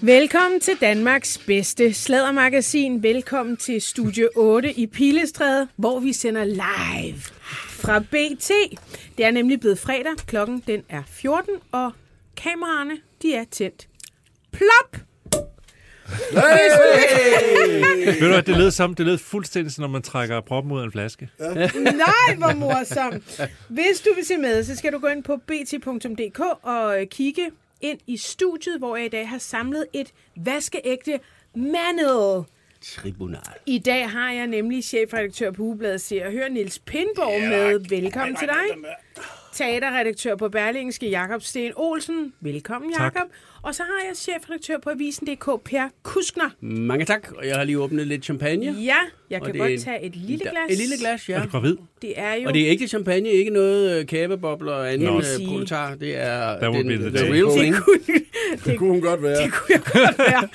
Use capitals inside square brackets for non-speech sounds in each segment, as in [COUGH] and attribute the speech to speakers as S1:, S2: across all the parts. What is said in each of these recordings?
S1: Velkommen til Danmarks bedste sladdermagasin. Velkommen til Studio 8 i Pilestræde, hvor vi sender live fra BT. Det er nemlig blevet fredag. Klokken den er 14, og kameraerne de er tændt. Plop!
S2: Ved du hvad, det lød, som, det lød fuldstændig, som når man trækker proppen ud af en flaske. [LAUGHS]
S1: Nej, hvor morsomt. Hvis du vil se med, så skal du gå ind på bt.dk og øh, kigge ind i studiet, hvor jeg i dag har samlet et vaskeægte manual.
S3: Tribunal.
S1: I dag har jeg nemlig chefredaktør på Ugebladet Se og Hør, Niels Pindborg med. Velkommen til dig. Teaterredaktør på Berlingske, Jakob Sten Olsen. Velkommen,
S2: Tak.
S1: Jakob. Og så har jeg chefredaktør på Avisen.dk, Per Kuskner.
S3: Mange tak, og jeg har lige åbnet lidt champagne.
S1: Ja, jeg
S3: Og
S1: kan
S3: det er
S1: godt
S3: en-
S1: tage et lille glas.
S3: Et lille glas, ja.
S2: Er du gravid?
S1: Det er jo...
S3: Og det er ægte champagne, ikke noget øh, kæbebobler og andet
S1: Jeg vil
S3: øh, proletar. Det er
S2: må
S3: den,
S2: blive
S3: the
S2: det til.
S3: real thing.
S1: det kunne,
S4: Det kunne hun godt være.
S1: det kunne jeg godt være.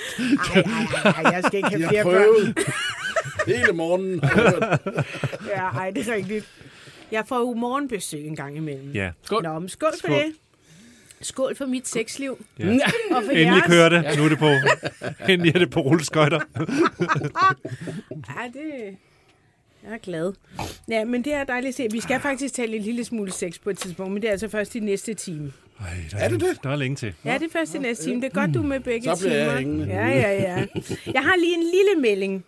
S1: Ej, ej, ej, jeg skal ikke have
S4: De
S1: flere
S4: har
S1: børn.
S4: hele morgenen. jeg.
S1: Ja, ej, det er rigtigt. Jeg får jo morgenbesøg en gang imellem.
S2: Ja.
S3: Skål.
S1: Nå, men skål for
S2: Skål.
S1: det. Skål for mit sexliv.
S2: ja. [LAUGHS]
S1: Og for
S2: Endelig
S1: jeres.
S2: kører det. Nu er det på. Endelig er det på rulleskøjter. [LAUGHS]
S1: Ja, det... Jeg er glad. Ja, men det er dejligt at se. Vi skal faktisk tale en lille smule sex på et tidspunkt, men det er altså først i næste time.
S2: Ej, der
S4: Er det det?
S2: Der er længe til.
S1: Ja, det er først i næste time. Det er godt, du er med begge
S4: Så bliver jeg
S1: timer.
S4: hængende.
S1: Ja, ja, ja. Jeg har lige en lille melding.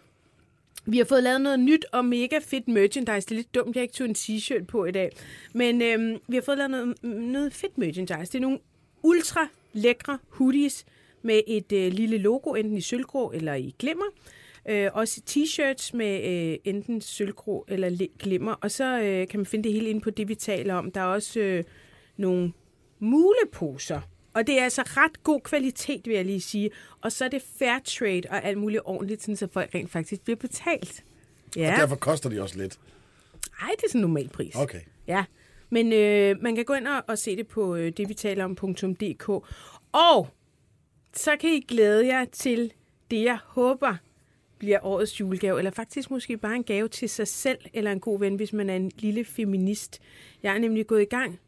S1: Vi har fået lavet noget nyt og mega fedt merchandise. Det er lidt dumt, jeg ikke tog en t-shirt på i dag. Men øhm, vi har fået lavet noget, noget fedt merchandise. Det er nogle ultra lækre hoodies med et øh, lille logo, enten i sølvgrå eller i glimmer. Øh, også t-shirts med øh, enten sølvgrå eller glimmer. Og så øh, kan man finde det hele inde på det, vi taler om. Der er også øh, nogle muleposer. Og det er altså ret god kvalitet, vil jeg lige sige. Og så er det fair trade og alt muligt ordentligt, sådan så folk rent faktisk bliver betalt. Ja,
S4: Og derfor koster de også lidt.
S1: ej, det er sådan en normal pris.
S4: Okay.
S1: Ja, men øh, man kan gå ind og, og se det på øh, det, vi taler om.dk. Og så kan I glæde jer til det, jeg håber bliver årets julegave, eller faktisk måske bare en gave til sig selv, eller en god ven, hvis man er en lille feminist. Jeg er nemlig gået i gang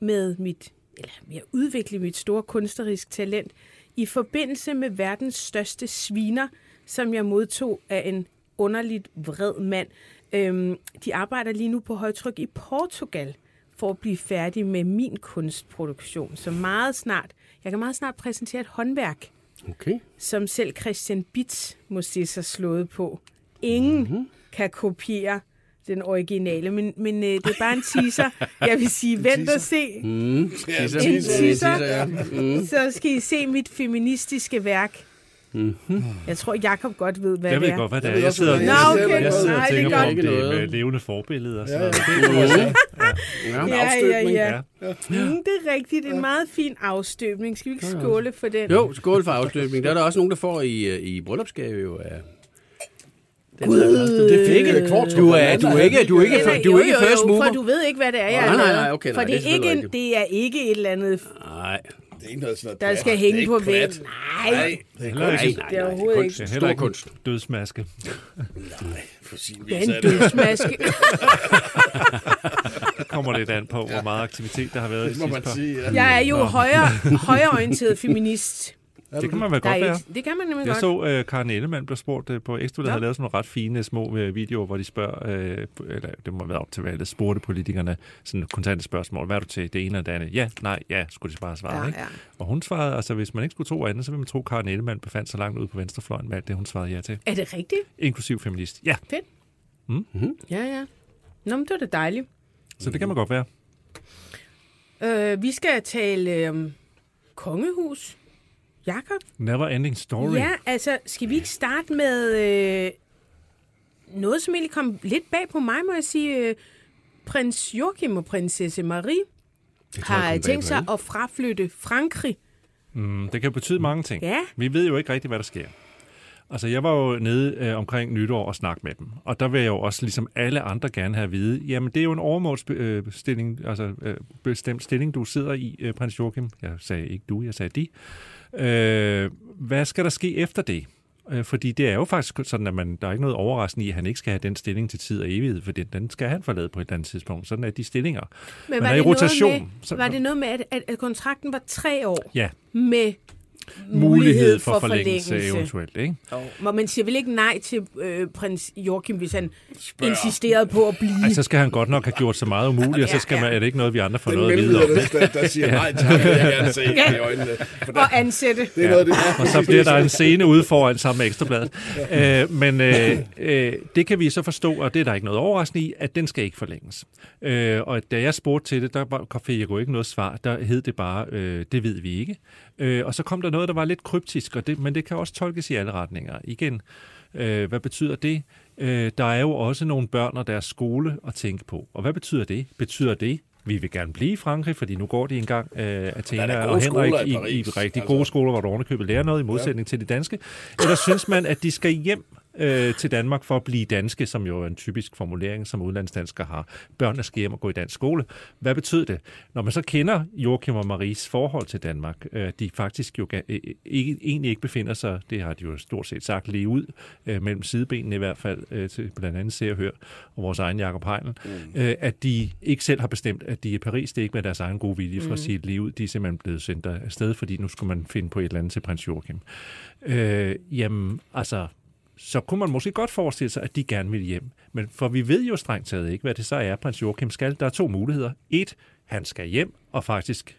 S1: med mit, eller at udvikle mit store kunstnerisk talent i forbindelse med verdens største sviner, som jeg modtog af en underligt vred mand. Øhm, de arbejder lige nu på højtryk i Portugal for at blive færdig med min kunstproduktion. Så meget snart, jeg kan meget snart præsentere et håndværk,
S3: Okay.
S1: som selv Christian Bitz må se sig slået på. Ingen mm-hmm. kan kopiere den originale, men, men øh, det er bare en teaser. Jeg vil sige, vent og se.
S3: Mm.
S1: En
S3: Øh,
S1: teaser.
S3: ja. Mm.
S1: Så skal I se mit feministiske værk.
S3: Mhm.
S1: Jeg tror, Jakob godt ved, hvad
S2: Jeg
S1: det er.
S2: godt, hvad det
S4: Jeg
S2: er.
S4: ved
S2: sidder,
S4: hvad
S1: det er.
S2: jeg
S1: Nå,
S2: sidder,
S1: okay.
S2: jeg sidder
S1: Nej,
S2: og
S1: det er
S2: tænker
S1: godt.
S2: på, om det er
S3: Noget.
S2: med levende forbilleder og
S4: Ja,
S2: sådan
S4: ja.
S2: noget.
S3: Ja.
S4: en
S1: Ja, ja,
S4: afstøbning.
S1: ja.
S2: Ja.
S1: Mm, det er rigtigt. En meget fin afstøbning. Skal vi ikke skåle for den?
S3: Jo, skål for afstøbning. Der er der også nogen, der får i, øh, i bryllupsgave jo af...
S1: Gud,
S4: Det fik øh, Kvartrup.
S3: Du er, du er ikke, du er ikke,
S1: Eller-
S3: du er ikke
S1: jo,
S3: first
S1: jo,
S3: mover.
S1: For du ved ikke, hvad det er, jeg
S3: Nej, nej, nej, okay,
S1: For
S3: nej,
S1: det,
S3: det
S1: er
S3: er
S1: ikke, en, det er ikke et eller andet,
S3: Nej.
S4: Det er ikke noget sådan noget
S1: der skal
S4: er
S1: hænge
S4: ikke
S1: på væggen. Nej,
S4: Nej, det er kunst.
S2: ikke.
S3: Nej,
S1: det er
S3: nej,
S1: overhovedet ikke.
S2: Er
S3: Stor
S2: ikke
S3: kunst.
S2: dødsmaske. [LAUGHS]
S4: For sin
S1: det
S4: vis
S1: er
S4: er
S1: en
S4: det.
S1: dødsmaske. [LAUGHS]
S2: Kommer lidt an på, hvor meget aktivitet der har været i
S4: Det må man
S2: sidste
S4: sige. Ja.
S1: Jeg er jo højre, [LAUGHS] højreorienteret feminist.
S2: Det kan man vel godt være.
S1: det kan man nemlig
S2: Jeg
S1: godt.
S2: så uh, Karen Ellemann blev spurgt uh, på Ekstra, der
S1: Nå.
S2: havde lavet sådan nogle ret fine små uh, videoer, hvor de spørger, uh, eller det må have været op til valget, spurgte politikerne sådan kontante spørgsmål. Hvad er du til det ene eller det andet? Ja, nej, ja, skulle de bare svare.
S1: Ja,
S2: ikke?
S1: ja.
S2: Og hun svarede, altså hvis man ikke skulle tro andet, så ville man tro, at Karen Ellemann befandt sig langt ude på venstrefløjen med alt det, hun svarede ja til.
S1: Er det rigtigt?
S2: Inklusiv feminist. Ja,
S1: Ja, ja. Nå, men det var da dejligt.
S2: så det kan man godt være.
S1: Øh, vi skal tale om kongehus. Jakob?
S2: Never ending story.
S1: Ja, altså, skal vi ikke starte med øh, noget, som egentlig kom lidt bag på mig, må jeg sige. Øh, prins Joachim og prinsesse Marie har
S3: kom bag
S1: tænkt sig at fraflytte Frankrig.
S2: Mm, det kan betyde mange ting.
S1: Ja.
S2: Vi ved jo ikke rigtigt, hvad der sker. Altså, jeg var jo nede øh, omkring nytår og snakke med dem, og der vil jeg jo også, ligesom alle andre, gerne have at vide, jamen, det er jo en overmålsstilling, altså øh, bestemt stilling, du sidder i, øh, prins Joachim. Jeg sagde ikke du, jeg sagde de. Øh, hvad skal der ske efter det? Øh, Fordi det er jo faktisk sådan, at man, der er ikke noget overraskende i, at han ikke skal have den stilling til tid og evighed, for den, den skal han forlade på et eller andet tidspunkt. Sådan er de stillinger.
S1: Men
S2: Man
S1: var
S2: er i
S1: det, noget
S2: rotation,
S1: med, var det noget med, at, at, at kontrakten var tre år
S2: Ja,
S1: med
S2: mulighed for, for forlængelse, forlængelse eventuelt. Ikke?
S1: Hvor man siger vel ikke nej til øh, prins Joachim, hvis han
S4: Spørg.
S1: insisterede på at blive.
S2: Ej, så skal han godt nok have gjort så meget umuligt, og så skal
S1: Ja,
S2: man,
S1: ja.
S2: er det ikke noget, vi andre får
S4: Den
S2: noget at vide om.
S4: der, der, siger nej tak, jeg gerne se
S1: Ja.
S4: i øjnene. For der,
S1: Og ansætte.
S4: det er noget det.
S2: Og så bliver der en scene ude foran sammen med Ekstrabladet. Øh, men øh, øh, det kan vi så forstå, og det er der ikke noget overraskende i, at den skal ikke forlænges. Øh, og da jeg spurgte til det, der var, fik jeg jo ikke noget svar. Der hed det bare, øh, det ved vi ikke. Øh, og så kom der noget, der var lidt kryptisk, og det, men det kan også tolkes i alle retninger. Igen, øh, hvad betyder det? Øh, der er jo også nogle børn og deres skole at tænke på. Og hvad betyder det? Betyder det, vi vil gerne blive i Frankrig, fordi nu går de engang øh, Athena og Henrik
S4: i
S2: i, i rigtig
S4: altså.
S2: gode skoler, hvor du ovenikøbet lærer noget i modsætning ja. til de danske. Eller synes man, at de skal hjem øh, til Danmark for at blive danske, som jo er en typisk formulering, som udlandsdanskere har. Børnene skal hjem og gå i dansk skole. Hvad betyder det? Når man så kender Joachim og Maries forhold til Danmark, øh, de faktisk jo øh, ikke, egentlig ikke befinder sig, det har de jo stort set sagt lige ud, øh, mellem sidebenene i hvert fald, øh, til blandt andet Se og Hør og vores egen Jacob Heinl, mm. øh, at de ikke selv har bestemt, at de er i Paris. Det er ikke med deres egen gode vilje at sige lige ud. De er simpelthen blevet sendt afsted, fordi nu skulle man finde på et eller andet til prins Joachim. Øh, jamen, altså, så kunne man måske godt forestille sig, at de gerne vil hjem. Men for vi ved jo strengt taget ikke, hvad det så er, prins Joachim skal. Der er to muligheder. Et, han skal hjem og faktisk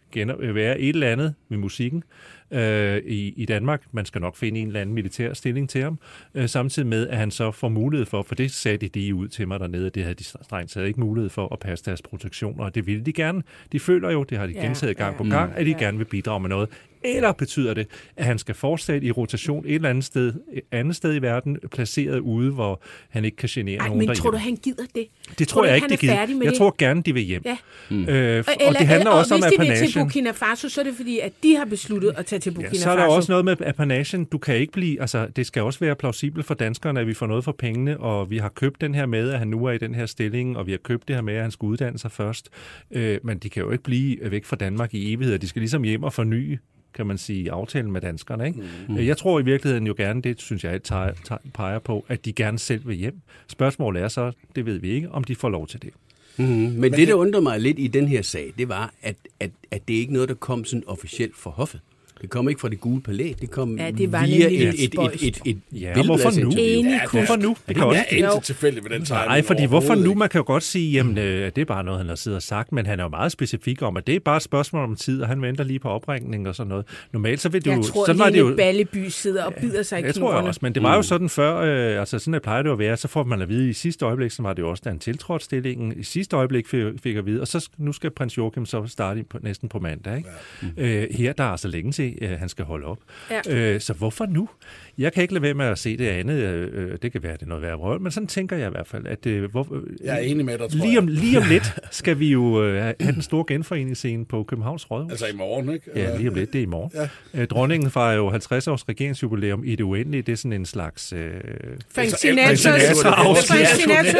S2: være et eller andet med musikken øh, i, i Danmark. Man skal nok finde en eller anden militær stilling til ham, øh, samtidig med, at han så får mulighed for, for det sagde de lige ud til mig dernede, at det havde de strengt taget ikke mulighed for at passe deres protektioner, og det ville de gerne. De føler jo, det har de
S1: Ja,
S2: gentaget gang
S1: ja.
S2: på gang, at de
S1: Ja.
S2: gerne vil bidrage med noget. Eller betyder det, at han skal fortsætte i rotation et eller andet sted, et andet sted i verden, placeret ude, hvor han ikke kan genere
S1: Ej,
S2: nogen
S1: men
S2: derhjemme?
S1: tror du, han gider det?
S2: Det tror
S1: du
S2: jeg
S1: ikke,
S2: ikke, de
S1: han er
S2: gider. Jeg
S1: det?
S2: tror gerne, de vil hjem.
S1: Ja.
S2: Mm. Øh,
S1: Og,
S2: og det handler
S1: og
S2: også om
S1: hvis de vil til
S2: apanagen.
S1: Burkina Faso, så er det fordi, at de har besluttet at tage til Burkina
S2: Ja,
S1: Faso.
S2: så er der også noget med apanagen. Du kan ikke blive, altså, det skal også være plausibelt for danskerne, at vi får noget for pengene, og vi har købt den her med, at han nu er i den her stilling, og vi har købt det her med, at han skal uddanne sig først. Øh, men de kan jo ikke blive væk fra Danmark i evighed. De skal ligesom hjem og forny kan man sige, aftalen med danskerne. Ikke? Mm. Jeg tror i virkeligheden jo gerne, det synes jeg tager, tager, peger på, at de gerne selv vil hjem. Spørgsmålet er så, det ved vi ikke, om de får lov til det.
S3: Mm-hmm. Men det, der undrer mig lidt i den her sag, det var, at, at, at det ikke er noget, der kom sådan officielt fra hoffet. Det kom ikke fra det gule palæ, det kom
S1: Ja, det var
S3: via et, et, et,
S1: spøjst.
S3: et, et,
S2: Ja,
S3: et
S2: hvorfor nu?
S4: Ja.
S2: Hvorfor nu? Det kan også
S4: Jeg er
S1: Jo.
S4: ikke tilfældigt ved den tegning.
S2: Nej, fordi hvorfor nu? Man kan jo godt sige, jamen øh, det er bare noget, han har siddet og sagt, men han er jo meget specifik om, at det er bare et spørgsmål om tid, og han venter lige på opringning og sådan noget. Normalt så vil det
S1: Jeg tror,
S2: sådan var det jo,
S1: Balleby sidder og bider sig i
S2: jeg tror jeg
S1: knoglerne.
S2: også, men det var jo sådan før, øh, altså sådan det plejer det jo at være, så får man at vide i sidste øjeblik, så var det jo også, da han tiltrådte stillingen, i sidste øjeblik fik, fik at vide, og så nu skal prins Joachim så starte på, næsten på mandag. Ikke? Ja. Øh, her der er altså længe til, øh, han skal holde op.
S1: Ja.
S2: Øh, så hvorfor nu? Jeg kan ikke lade være med at se det andet, øh, øh, det kan være, det er noget værd røv, men sådan tænker jeg i hvert fald, at øh, hvor, øh,
S4: Jeg er enig med dig, tror
S2: Lige om,
S4: jeg.
S2: lige om lidt [LAUGHS] skal vi jo øh, have den store genforeningsscene på Københavns Rådhus.
S4: Altså i morgen, ikke?
S2: Ja, lige om lidt. Det er i morgen. Ja. Øh, dronningen fejrer jo 50 års regeringsjubilæum i det uendelige. Det er sådan en slags... Øh,
S1: Frank
S4: Altså,
S1: Sinatras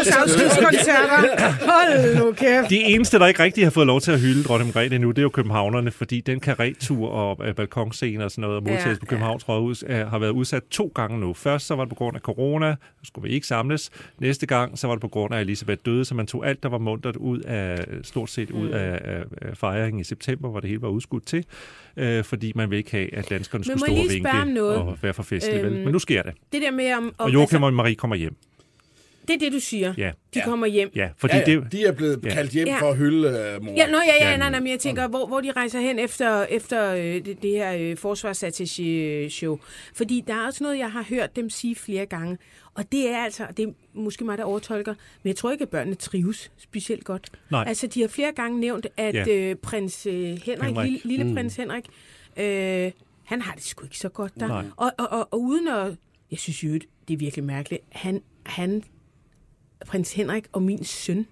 S1: afskedskoncerter. Hold nu kæft.
S2: de eneste, der ikke rigtig har fået lov til at hylde dronning Margrethe endnu, det er jo københavnerne, fordi den karettur og øh, balkonscene og sådan noget, og modtages
S1: Ja,
S2: på Københavns Rådhus, har været udsat to gange nu. Først så var det på grund af corona, nu skulle vi ikke samles. Næste gang, så var det på grund af Elisabeth døde, så man tog alt, der var muntert ud af, stort set ud af, af, af fejringen i september, hvor det hele var udskudt til, øh, fordi man vil ikke have, at danskerne skulle stå og vinke
S1: noget?
S2: og være for festlige.
S1: Øhm,
S2: Men nu sker det.
S1: Det der med om... om
S2: Og Joachim og Marie kommer hjem.
S1: Det er det, du siger.
S2: Ja.
S1: De kommer hjem.
S2: Ja, fordi
S4: Ja, ja,
S2: det,
S4: de er blevet
S2: Ja.
S4: kaldt hjem
S1: Ja.
S4: for at hylde uh, mor.
S1: Ja, nå, ja, ja,
S2: Ja,
S1: nej, nej, men jeg tænker, hvor, hvor de rejser hen efter, efter øh, det, det her øh, forsvarsattaché-show. Fordi der er også noget, jeg har hørt dem sige flere gange, og det er altså, det er måske mig, der overtolker, men jeg tror ikke, at børnene trives specielt godt.
S2: Nej.
S1: Altså, de har flere gange nævnt, at
S2: Ja.
S1: øh, prins øh, Henrik,
S2: Henrik.
S1: lille, lille mm. prins Henrik, øh, han har det sgu ikke så godt der.
S2: Nej.
S1: Og, og, og, og uden at, jeg synes jo, det er virkelig mærkeligt, han, han, prins Henrik og min søn,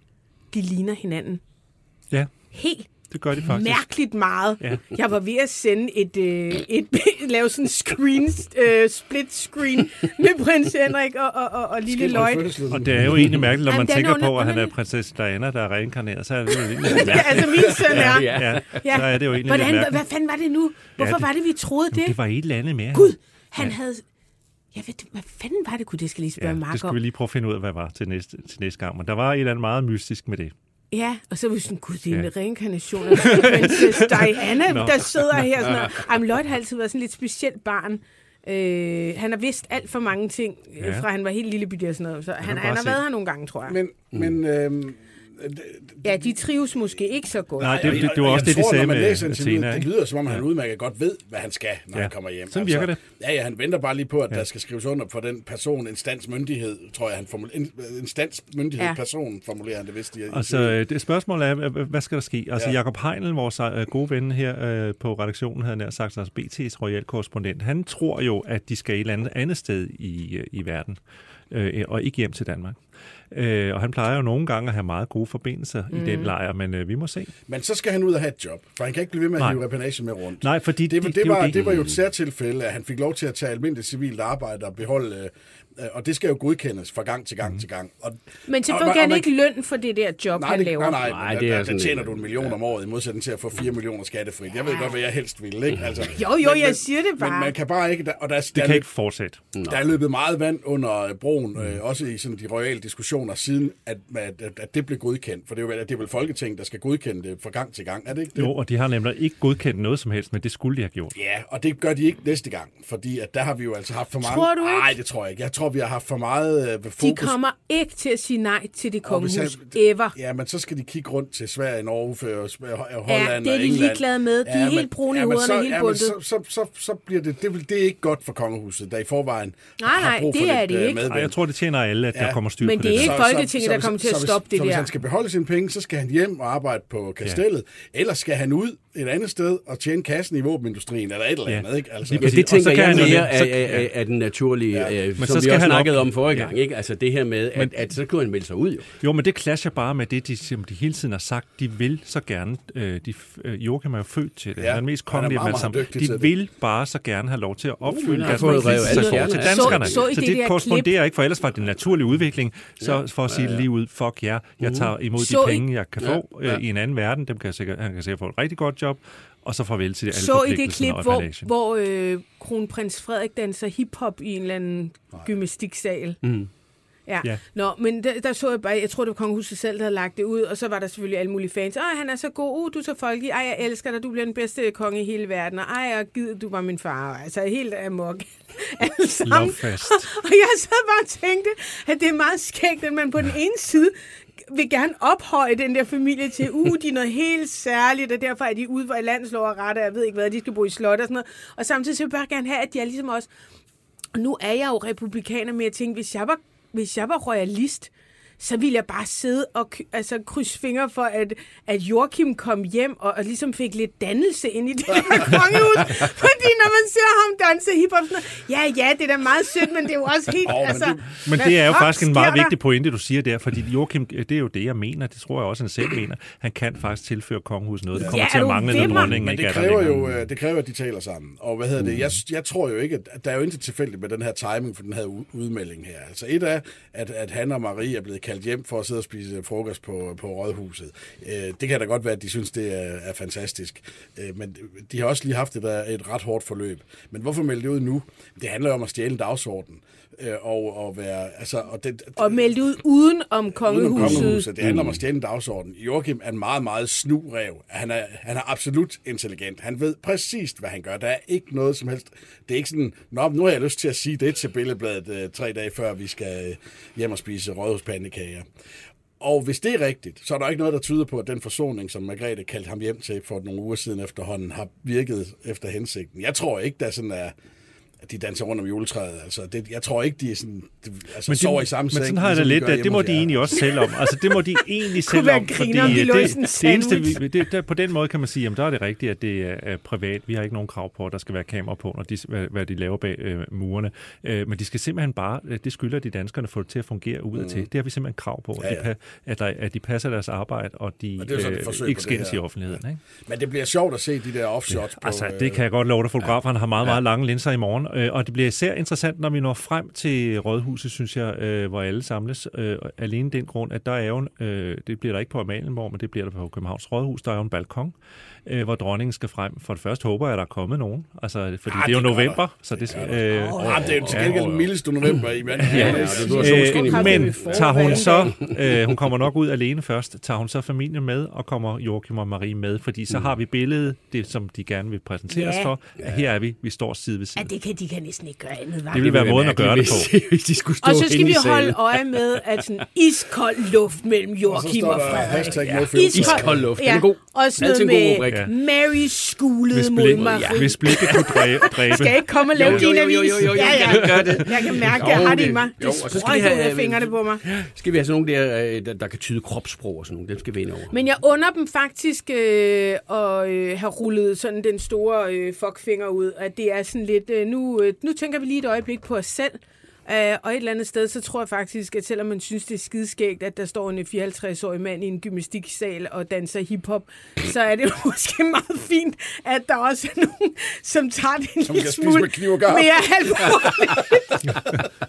S1: de ligner hinanden
S2: ja,
S1: helt
S2: det gør de faktisk.
S1: mærkeligt meget.
S2: Ja.
S1: Jeg var ved at sende et, øh, et [LAUGHS] lave sådan en screen, øh, split screen med prins Henrik og, og, og, og lille Lloyd.
S2: Og det er jo egentlig mærkeligt, når
S1: Jamen,
S2: man
S1: er
S2: tænker på, at han er prinsesse Diana, der er reinkarneret. Så er det jo egentlig [LAUGHS]
S1: Ja, altså min søn er.
S3: Ja.
S2: Ja,
S1: Ja.
S2: så er det jo egentlig
S1: Hvordan,
S2: lidt
S1: hvad, fanden var det nu? Hvorfor
S2: det-
S1: var det, vi troede det?
S2: Det var et eller andet med.
S1: Gud, han havde... Jeg ved, hvad fanden var det? Gud, det skal lige spørge
S2: Ja,
S1: ja,
S2: det
S1: Mark
S2: skal vi lige prøve at finde ud af, hvad var til næste, til næste gang. Men der var et eller andet meget mystisk med det.
S1: Ja, og så var vi sådan, gud, det er en
S2: Ja.
S1: reinkarnation af prinsesse [LAUGHS] Diana,
S2: Nå.
S1: der sidder her. Sådan noget. [LAUGHS] Jamen, Lloyd har altid været sådan et lidt specielt barn. Øh, han har vidst alt for mange ting, ja.
S2: Ja.
S1: fra han var helt lille bitte og sådan noget. Så han, han
S2: bare
S1: har
S2: se.
S1: været her nogle gange, tror jeg. Men,
S4: Men, men øhm,
S1: ja, de trives måske ikke så godt.
S2: Nej, det-
S4: og-
S2: det
S4: og
S2: var også
S4: jeg
S2: det, de
S4: tror,
S2: sagde
S4: når man
S2: med
S4: læser interviewet, Det lyder, som om han udmærket godt ved, hvad han skal, når
S2: Ja.
S4: han kommer hjem. Altså,
S2: Sådan virker det.
S4: Ja, ja, han venter bare lige på, at der skal skrives under for den person, instans, myndighed, tror jeg, han formulerer. Instans, myndighed,
S1: Ja.
S4: ja. person, formulerer han det vist. i- i-
S2: Altså, øh, det spørgsmål er, hvad- skal der ske? Altså,
S4: Ja.
S2: Jakob Heinl, vores øh, gode ven her øh, på redaktionen, havde nær sagt, altså BT's royal korrespondent, han tror jo, at de skal et eller andet andet sted i, i verden, øh, og ikke hjem til Danmark. Øh, og han plejer jo nogle gange at have meget gode forbindelser mm. i den lejr, men øh, vi må se.
S4: Men så skal han ud og have et job, for han kan ikke blive ved med at hive repanage med rundt.
S2: Nej, fordi
S4: Det, var,
S2: det-
S4: det, var,
S2: det.
S4: det var jo et særtilfælde, at han fik lov til at tage almindeligt civilt arbejde og beholde, øh, og det skal jo godkendes fra gang til gang til gang. Og,
S1: Men så får han ikke løn for det der job,
S4: Nej,
S1: han
S4: det,
S1: laver.
S4: nej, nej,
S3: Nej, det er
S4: der, der tjener du en million om året, i modsætning til at få 4 millioner skattefrit. Jeg ved godt, hvad jeg helst ville, ikke? Altså,
S1: Jo, jo, jeg siger det bare.
S4: Men man kan bare ikke, der, og der,
S2: Det
S4: der,
S2: kan ikke fortsætte.
S4: der er løbet meget vand under øh, broen, øh, også i sådan de royale diskussioner, siden at, at, at, at det blev godkendt. For det er, jo, vel- det er vel Folketinget, der skal godkende det fra gang til gang, er det ikke det?
S2: Jo, og de har nemlig ikke godkendt noget som helst, men det skulle de have gjort.
S4: Ja, og det gør de ikke næste gang, fordi at der har vi jo altså haft for mange...
S1: Tror du ikke?
S4: Nej, det tror jeg ikke. Jeg tror, vi har haft for meget øh, fokus...
S1: De kommer ikke til at sige nej til det
S4: Og
S1: kongehus
S4: han-
S1: ever.
S4: Ja, men så skal de kigge rundt til Sverige, Norge, Før- og Holland
S1: Ja, det er
S4: og
S1: de ligeglade med. De er helt brune i
S4: men
S1: hovederne
S4: så,
S1: og helt
S4: men
S1: bundet.
S4: Så, så, så, så bliver det, det, det er ikke godt for kongehuset, der i forvejen
S1: Nej,
S4: har
S1: nej,
S4: brug for
S1: det er
S4: lidt,
S1: det
S4: øh,
S1: ikke.
S4: medvind.
S2: Ej, jeg tror, det tjener alle, at
S4: Ja.
S2: der kommer styr
S1: Men
S2: på
S1: det er
S2: det.
S1: ikke
S2: der.
S1: Folketinget, der kommer til at stoppe det
S4: så hvis
S1: der.
S4: han skal beholde sine penge, så skal han hjem og arbejde på kastellet, eller skal han ud et andet sted og tjene kassen i våbenindustrien, eller et eller
S2: Ja.
S4: andet, ikke? Altså,
S3: Ja, det tænker jeg mere af, af, af den naturlige,
S4: Ja.
S3: ja. øh,
S2: Men
S3: som
S2: så
S3: vi
S2: skal
S3: også
S2: han
S3: snakkede om forrige
S2: Ja.
S3: gang. Ikke? Altså det her med, at, at så kunne han melde sig ud jo.
S2: Jo, men det clasher bare med det, de, som de hele tiden har sagt. De vil så gerne, øh, de, øh, Joachim er jo født til det.
S4: Ja,
S2: Ja, han er den mest
S4: han er
S2: kongelige af sammen. De
S4: det.
S2: vil bare så gerne have lov til at opfylde deres forpligtelser til danskerne.
S1: Så- det der
S2: korresponderer ikke, for ellers var det en naturlig udvikling. Så for at sige lige ud, fuck jer, jeg tager imod
S1: Så
S2: de
S1: i-
S2: penge, jeg kan
S3: Ja,
S2: få øh, i en anden verden. Dem kan jeg sikkert, han kan sikkert få et rigtig godt job. Og så farvel til alle
S1: Så i det klip, hvor, hvor øh, kronprins Frederik danser hiphop i en eller anden gymnastiksal. Mm. Ja.
S2: Ja.
S1: ja. Nå, men der, der så jeg bare, jeg tror, det var kongehuset selv, der havde lagt det ud, og så var der selvfølgelig alle mulige fans. Ej, han er så god, uh, du er så folkelig, ej, jeg elsker dig, du bliver den bedste konge i hele verden, og ej, og gid, du var min far. Altså, helt amok. [LAUGHS] Alle sammen.
S2: Lovefest. [LAUGHS]
S1: Og jeg sad bare og tænkte, at det er meget skægt, at man på den ene side vil gerne ophøje den der familie til, uh, de er noget helt særligt, og derfor er de ude for landslov og rette, jeg ved ikke hvad, de skal bo i slot og sådan noget. Og samtidig så vil jeg bare gerne have, at de er ligesom os. Og nu er jeg jo republikaner, men jeg tænkte, hvis jeg var, hvis jeg var royalist, så ville jeg bare sidde og altså, krydse fingre for, at, at Joachim kom hjem og, og ligesom fik lidt dannelse ind i det her [LAUGHS] kongehus. Fordi når man ser ham danse hiphop, sådan noget, ja, ja, det er da meget sødt, men det er jo også helt...
S4: Men
S1: altså,
S4: det-
S2: Men det er jo faktisk en meget
S1: der?
S2: vigtig pointe, du siger der, fordi Joachim, det er jo det, jeg mener, det tror jeg også, han selv mener. Han kan faktisk tilføre kongehuset noget. Det kommer
S1: Ja,
S2: til at mangle, når dronningen
S4: Men det
S2: er der
S4: kræver jo, øh, det kræver, at de taler sammen. Og hvad hedder det? Jeg, jeg tror jo ikke, at der er jo intet tilfældigt med den her timing for den her udmelding her. Altså et er, at, at han og Marie er blevet kaldt hjem for at sidde og spise frokost på, på rådhuset. Øh, det kan da godt være, at de synes, det er, er fantastisk. Øh, men de har også lige haft et, et ret hårdt forløb. Men hvorfor melde det ud nu? Det handler jo om at stjæle en dagsorden. Øh, og, og være, altså, og det,
S1: Og melde ud uden om
S4: Uden om
S1: kongehuset.
S4: kongehuset. Det handler om at stjæle en dagsorden. Joachim er en meget, meget snu rev. Han er, han er absolut intelligent. Han ved præcis, hvad han gør. Der er ikke noget som helst. Det er ikke sådan, Nå, nu har jeg lyst til at sige det til Billedbladet øh, tre dage før, vi skal øh, hjem og spise pandekager. Og hvis det er rigtigt, så er der ikke noget, der tyder på, at den forsoning, som Margrethe kaldte ham hjem til for nogle uger siden efterhånden, har virket efter hensigten. Jeg tror ikke, der sådan er at de danser rundt om juletræet. Altså, det, jeg tror ikke, de er sådan, de, altså,
S2: Men,
S4: sover
S2: det,
S4: i samme
S2: men
S4: seng.
S2: sådan har jeg det
S4: ligesom vi
S2: lidt, at det må de
S4: jer.
S2: egentlig også selv om. Altså, det må de [LAUGHS] egentlig selv om,
S1: griner, om de
S2: det, det eneste, vi, det, der, på den måde kan man sige, at der er det rigtigt, at det er, er privat. Vi har ikke nogen krav på, at der skal være kamera på, når de, hvad, hvad de laver bag øh, murene. Øh, men de skal simpelthen bare, øh, det skylder de danskerne, få det til at fungere ud mm. til. Det har vi simpelthen krav på,
S4: Ja,
S2: at, de,
S4: ja.
S2: at, der, at de passer deres arbejde, og de
S4: Men det er et
S2: øh, ikke
S4: det
S2: skændes i offentligheden. Ikke?
S4: Men det bliver sjovt at se de der offshots på...
S2: Altså,
S4: øh,
S2: det kan jeg godt love dig. Fotograferne har meget, meget lange linser i morgen. Øh, Og det bliver især interessant, når vi når frem til Rådhuset, synes jeg, øh, hvor alle samles. Øh, Alene den grund, at der er jo, en- øh, det bliver der ikke på Amalienborg, men det bliver der på Københavns Rådhus. Der er jo en balkon, øh, hvor dronningen skal frem. For det første håber jeg, at der er kommet nogen. Altså, fordi
S4: Ah,
S2: det er jo
S4: det
S2: november, så det skal... Øh,
S4: Ah, det er jo til gengæld den mildeste november i mand.
S3: Ja, ja, det
S2: Øh, men tager hun så, øh, hun kommer nok ud alene først, tager hun så familien med, og kommer Joachim og Marie med, fordi så har vi billedet, det som de gerne vil præsenteres
S1: Ja.
S2: for, at her er vi, vi står side ved side.
S1: Ja, det kan, de kan næsten ikke gøre andet, var.
S2: Det vil være måden at gøre det på. [LAUGHS]
S3: Hvis, de skulle stå
S1: Og så skal vi holde øje med, at sådan iskold luft mellem Joachim og,
S4: der
S1: Frederik.
S4: hashtag no filter.
S3: Iskold luft, den er god.
S1: Og sådan
S3: Altid
S1: noget
S3: en
S1: med
S3: rubrik.
S1: Mary skulede mod
S2: blik,
S1: Marie.
S2: hvis blikket kunne dræbe, [LAUGHS] dræbe
S1: Skal jeg ikke komme og lave
S3: Jo, jo,
S1: din
S3: jo, jo,
S1: avis?
S3: jo, jo, jo,
S1: ja, ja.
S3: gør det.
S1: Jeg kan mærke, at jeg
S3: Jo,
S1: har det i
S3: det-
S1: mig.
S3: jo,
S1: Det
S3: og så skal vi
S1: sprøjter ud
S3: have-
S1: af fingrene på mig.
S3: Skal vi have sådan nogle der, øh, der, der kan tyde kropssprog og sådan nogle. Dem skal vi ind over.
S1: Men jeg under dem faktisk øh, at øh, have rullet sådan den store øh, fuckfinger ud, at det er sådan lidt, øh, nu, øh, nu tænker vi lige et øjeblik på os selv, øh, og et eller andet sted, så tror jeg faktisk, at selvom man synes, det er skideskægt, at der står en 54-årig mand i en gymnastiksal og danser hiphop, så er det [LAUGHS] måske meget fint, at der også er nogen, som tager det en
S4: Som
S1: lille smule
S4: med
S1: mere alvorligt. [LAUGHS]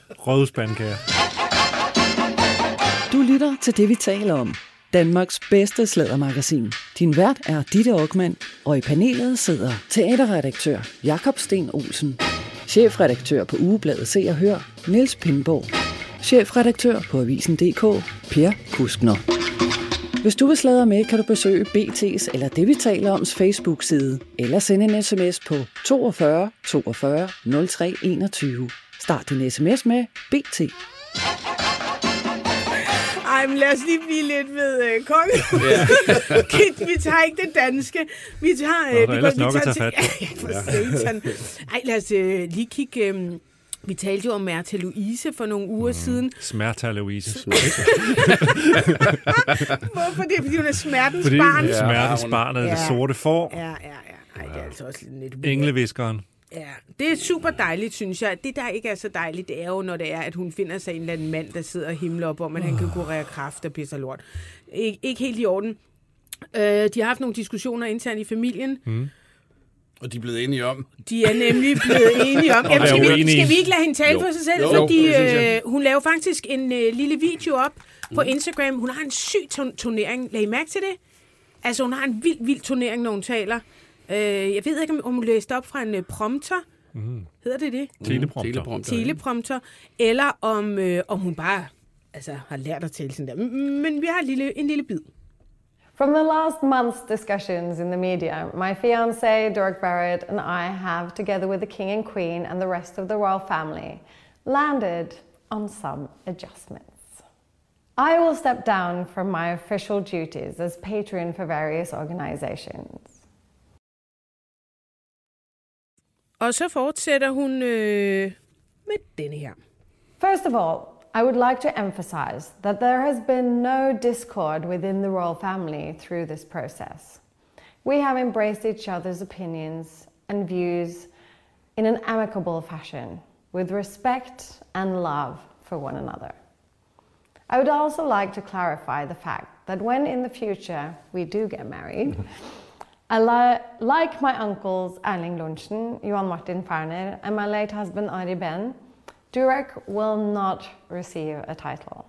S5: Du lytter til det, vi taler om. Danmarks bedste slædermagasin. Din vært er Ditte Aukmann, og i panelet sidder teaterredaktør Jakob Sten Olsen, chefredaktør på Ugebladet Se og Hør, Niels Pindborg, chefredaktør på Avisen.dk, Per Kuskner. Hvis du vil sladre med, kan du besøge BT's eller det, vi taler oms Facebook-side, eller sende en sms på 42 42 03 21. Start din sms med BT.
S1: Ej, men lad os lige blive lidt ved øh, kongen. Ja. [LAUGHS] vi tager ikke det danske. Vi tager...
S2: Nå,
S1: Øh,
S2: er
S1: vi
S2: nok at
S1: tager
S2: tage
S1: til- [LAUGHS] Ja, for satan. Ej, lad os øh, lige kigge... Øh, vi talte jo om Märtha Louise for nogle uger mm. siden.
S2: Smerta Louise. [LAUGHS]
S1: Hvorfor det? Fordi hun er smertens
S2: Fordi
S1: barn.
S2: ja, smertens barn er det
S1: Ja.
S2: sorte får.
S1: Ja, ja, ja. Ej, det er altså også lidt.
S2: Engleviskeren.
S1: Ja, det er super dejligt, synes jeg. Det, der ikke er så dejligt, det er jo, når det er, at hun finder sig en eller anden mand, der sidder og himler op om, at han kan kurere kraft og pisser lort. Ik- ikke helt i orden. Øh, de har haft nogle diskussioner internt i familien. Mm.
S4: Og de er blevet enige om.
S1: De er nemlig blevet [LAUGHS] enige om... Jamen, skal, vi, skal vi ikke lade hende tale
S3: Jo.
S1: for sig selv?
S3: Jo,
S1: fordi
S3: jeg.
S1: øh, hun laver faktisk en øh, lille video op på Instagram. Hun har en syg ton- turnering. Lag I mærke til det? Altså, hun har en vild, vild turnering, når hun taler. Øh, jeg ved ikke, om- hun læste op fra en øh, prompter. Mm. Hedder det det?
S2: Teleprompter.
S3: Teleprompter.
S1: teleprompter, eller om, øh, om hun bare altså, har lært at tale sådan der. Men vi har en lille, en lille bid.
S6: From the last month's discussions in the media, my fiance, Dirk Barrett, and I have, together with the King and Queen and the rest of the royal family, landed on some adjustments. I will step down from my official duties as patron for various organizations.
S1: Og så fortsætter hun øh, med denne her.
S6: First of all, I would like to emphasize that there has been no discord within the royal family through this process. We have embraced each other's opinions and views in an amicable fashion, with respect and love for one another. I would also like to clarify the fact that when in the future we do get married, [LAUGHS] I li- like my uncles Erling Lunchen, Johan Martin Ferner, and my late husband Ari Ben, Durek will not receive a title.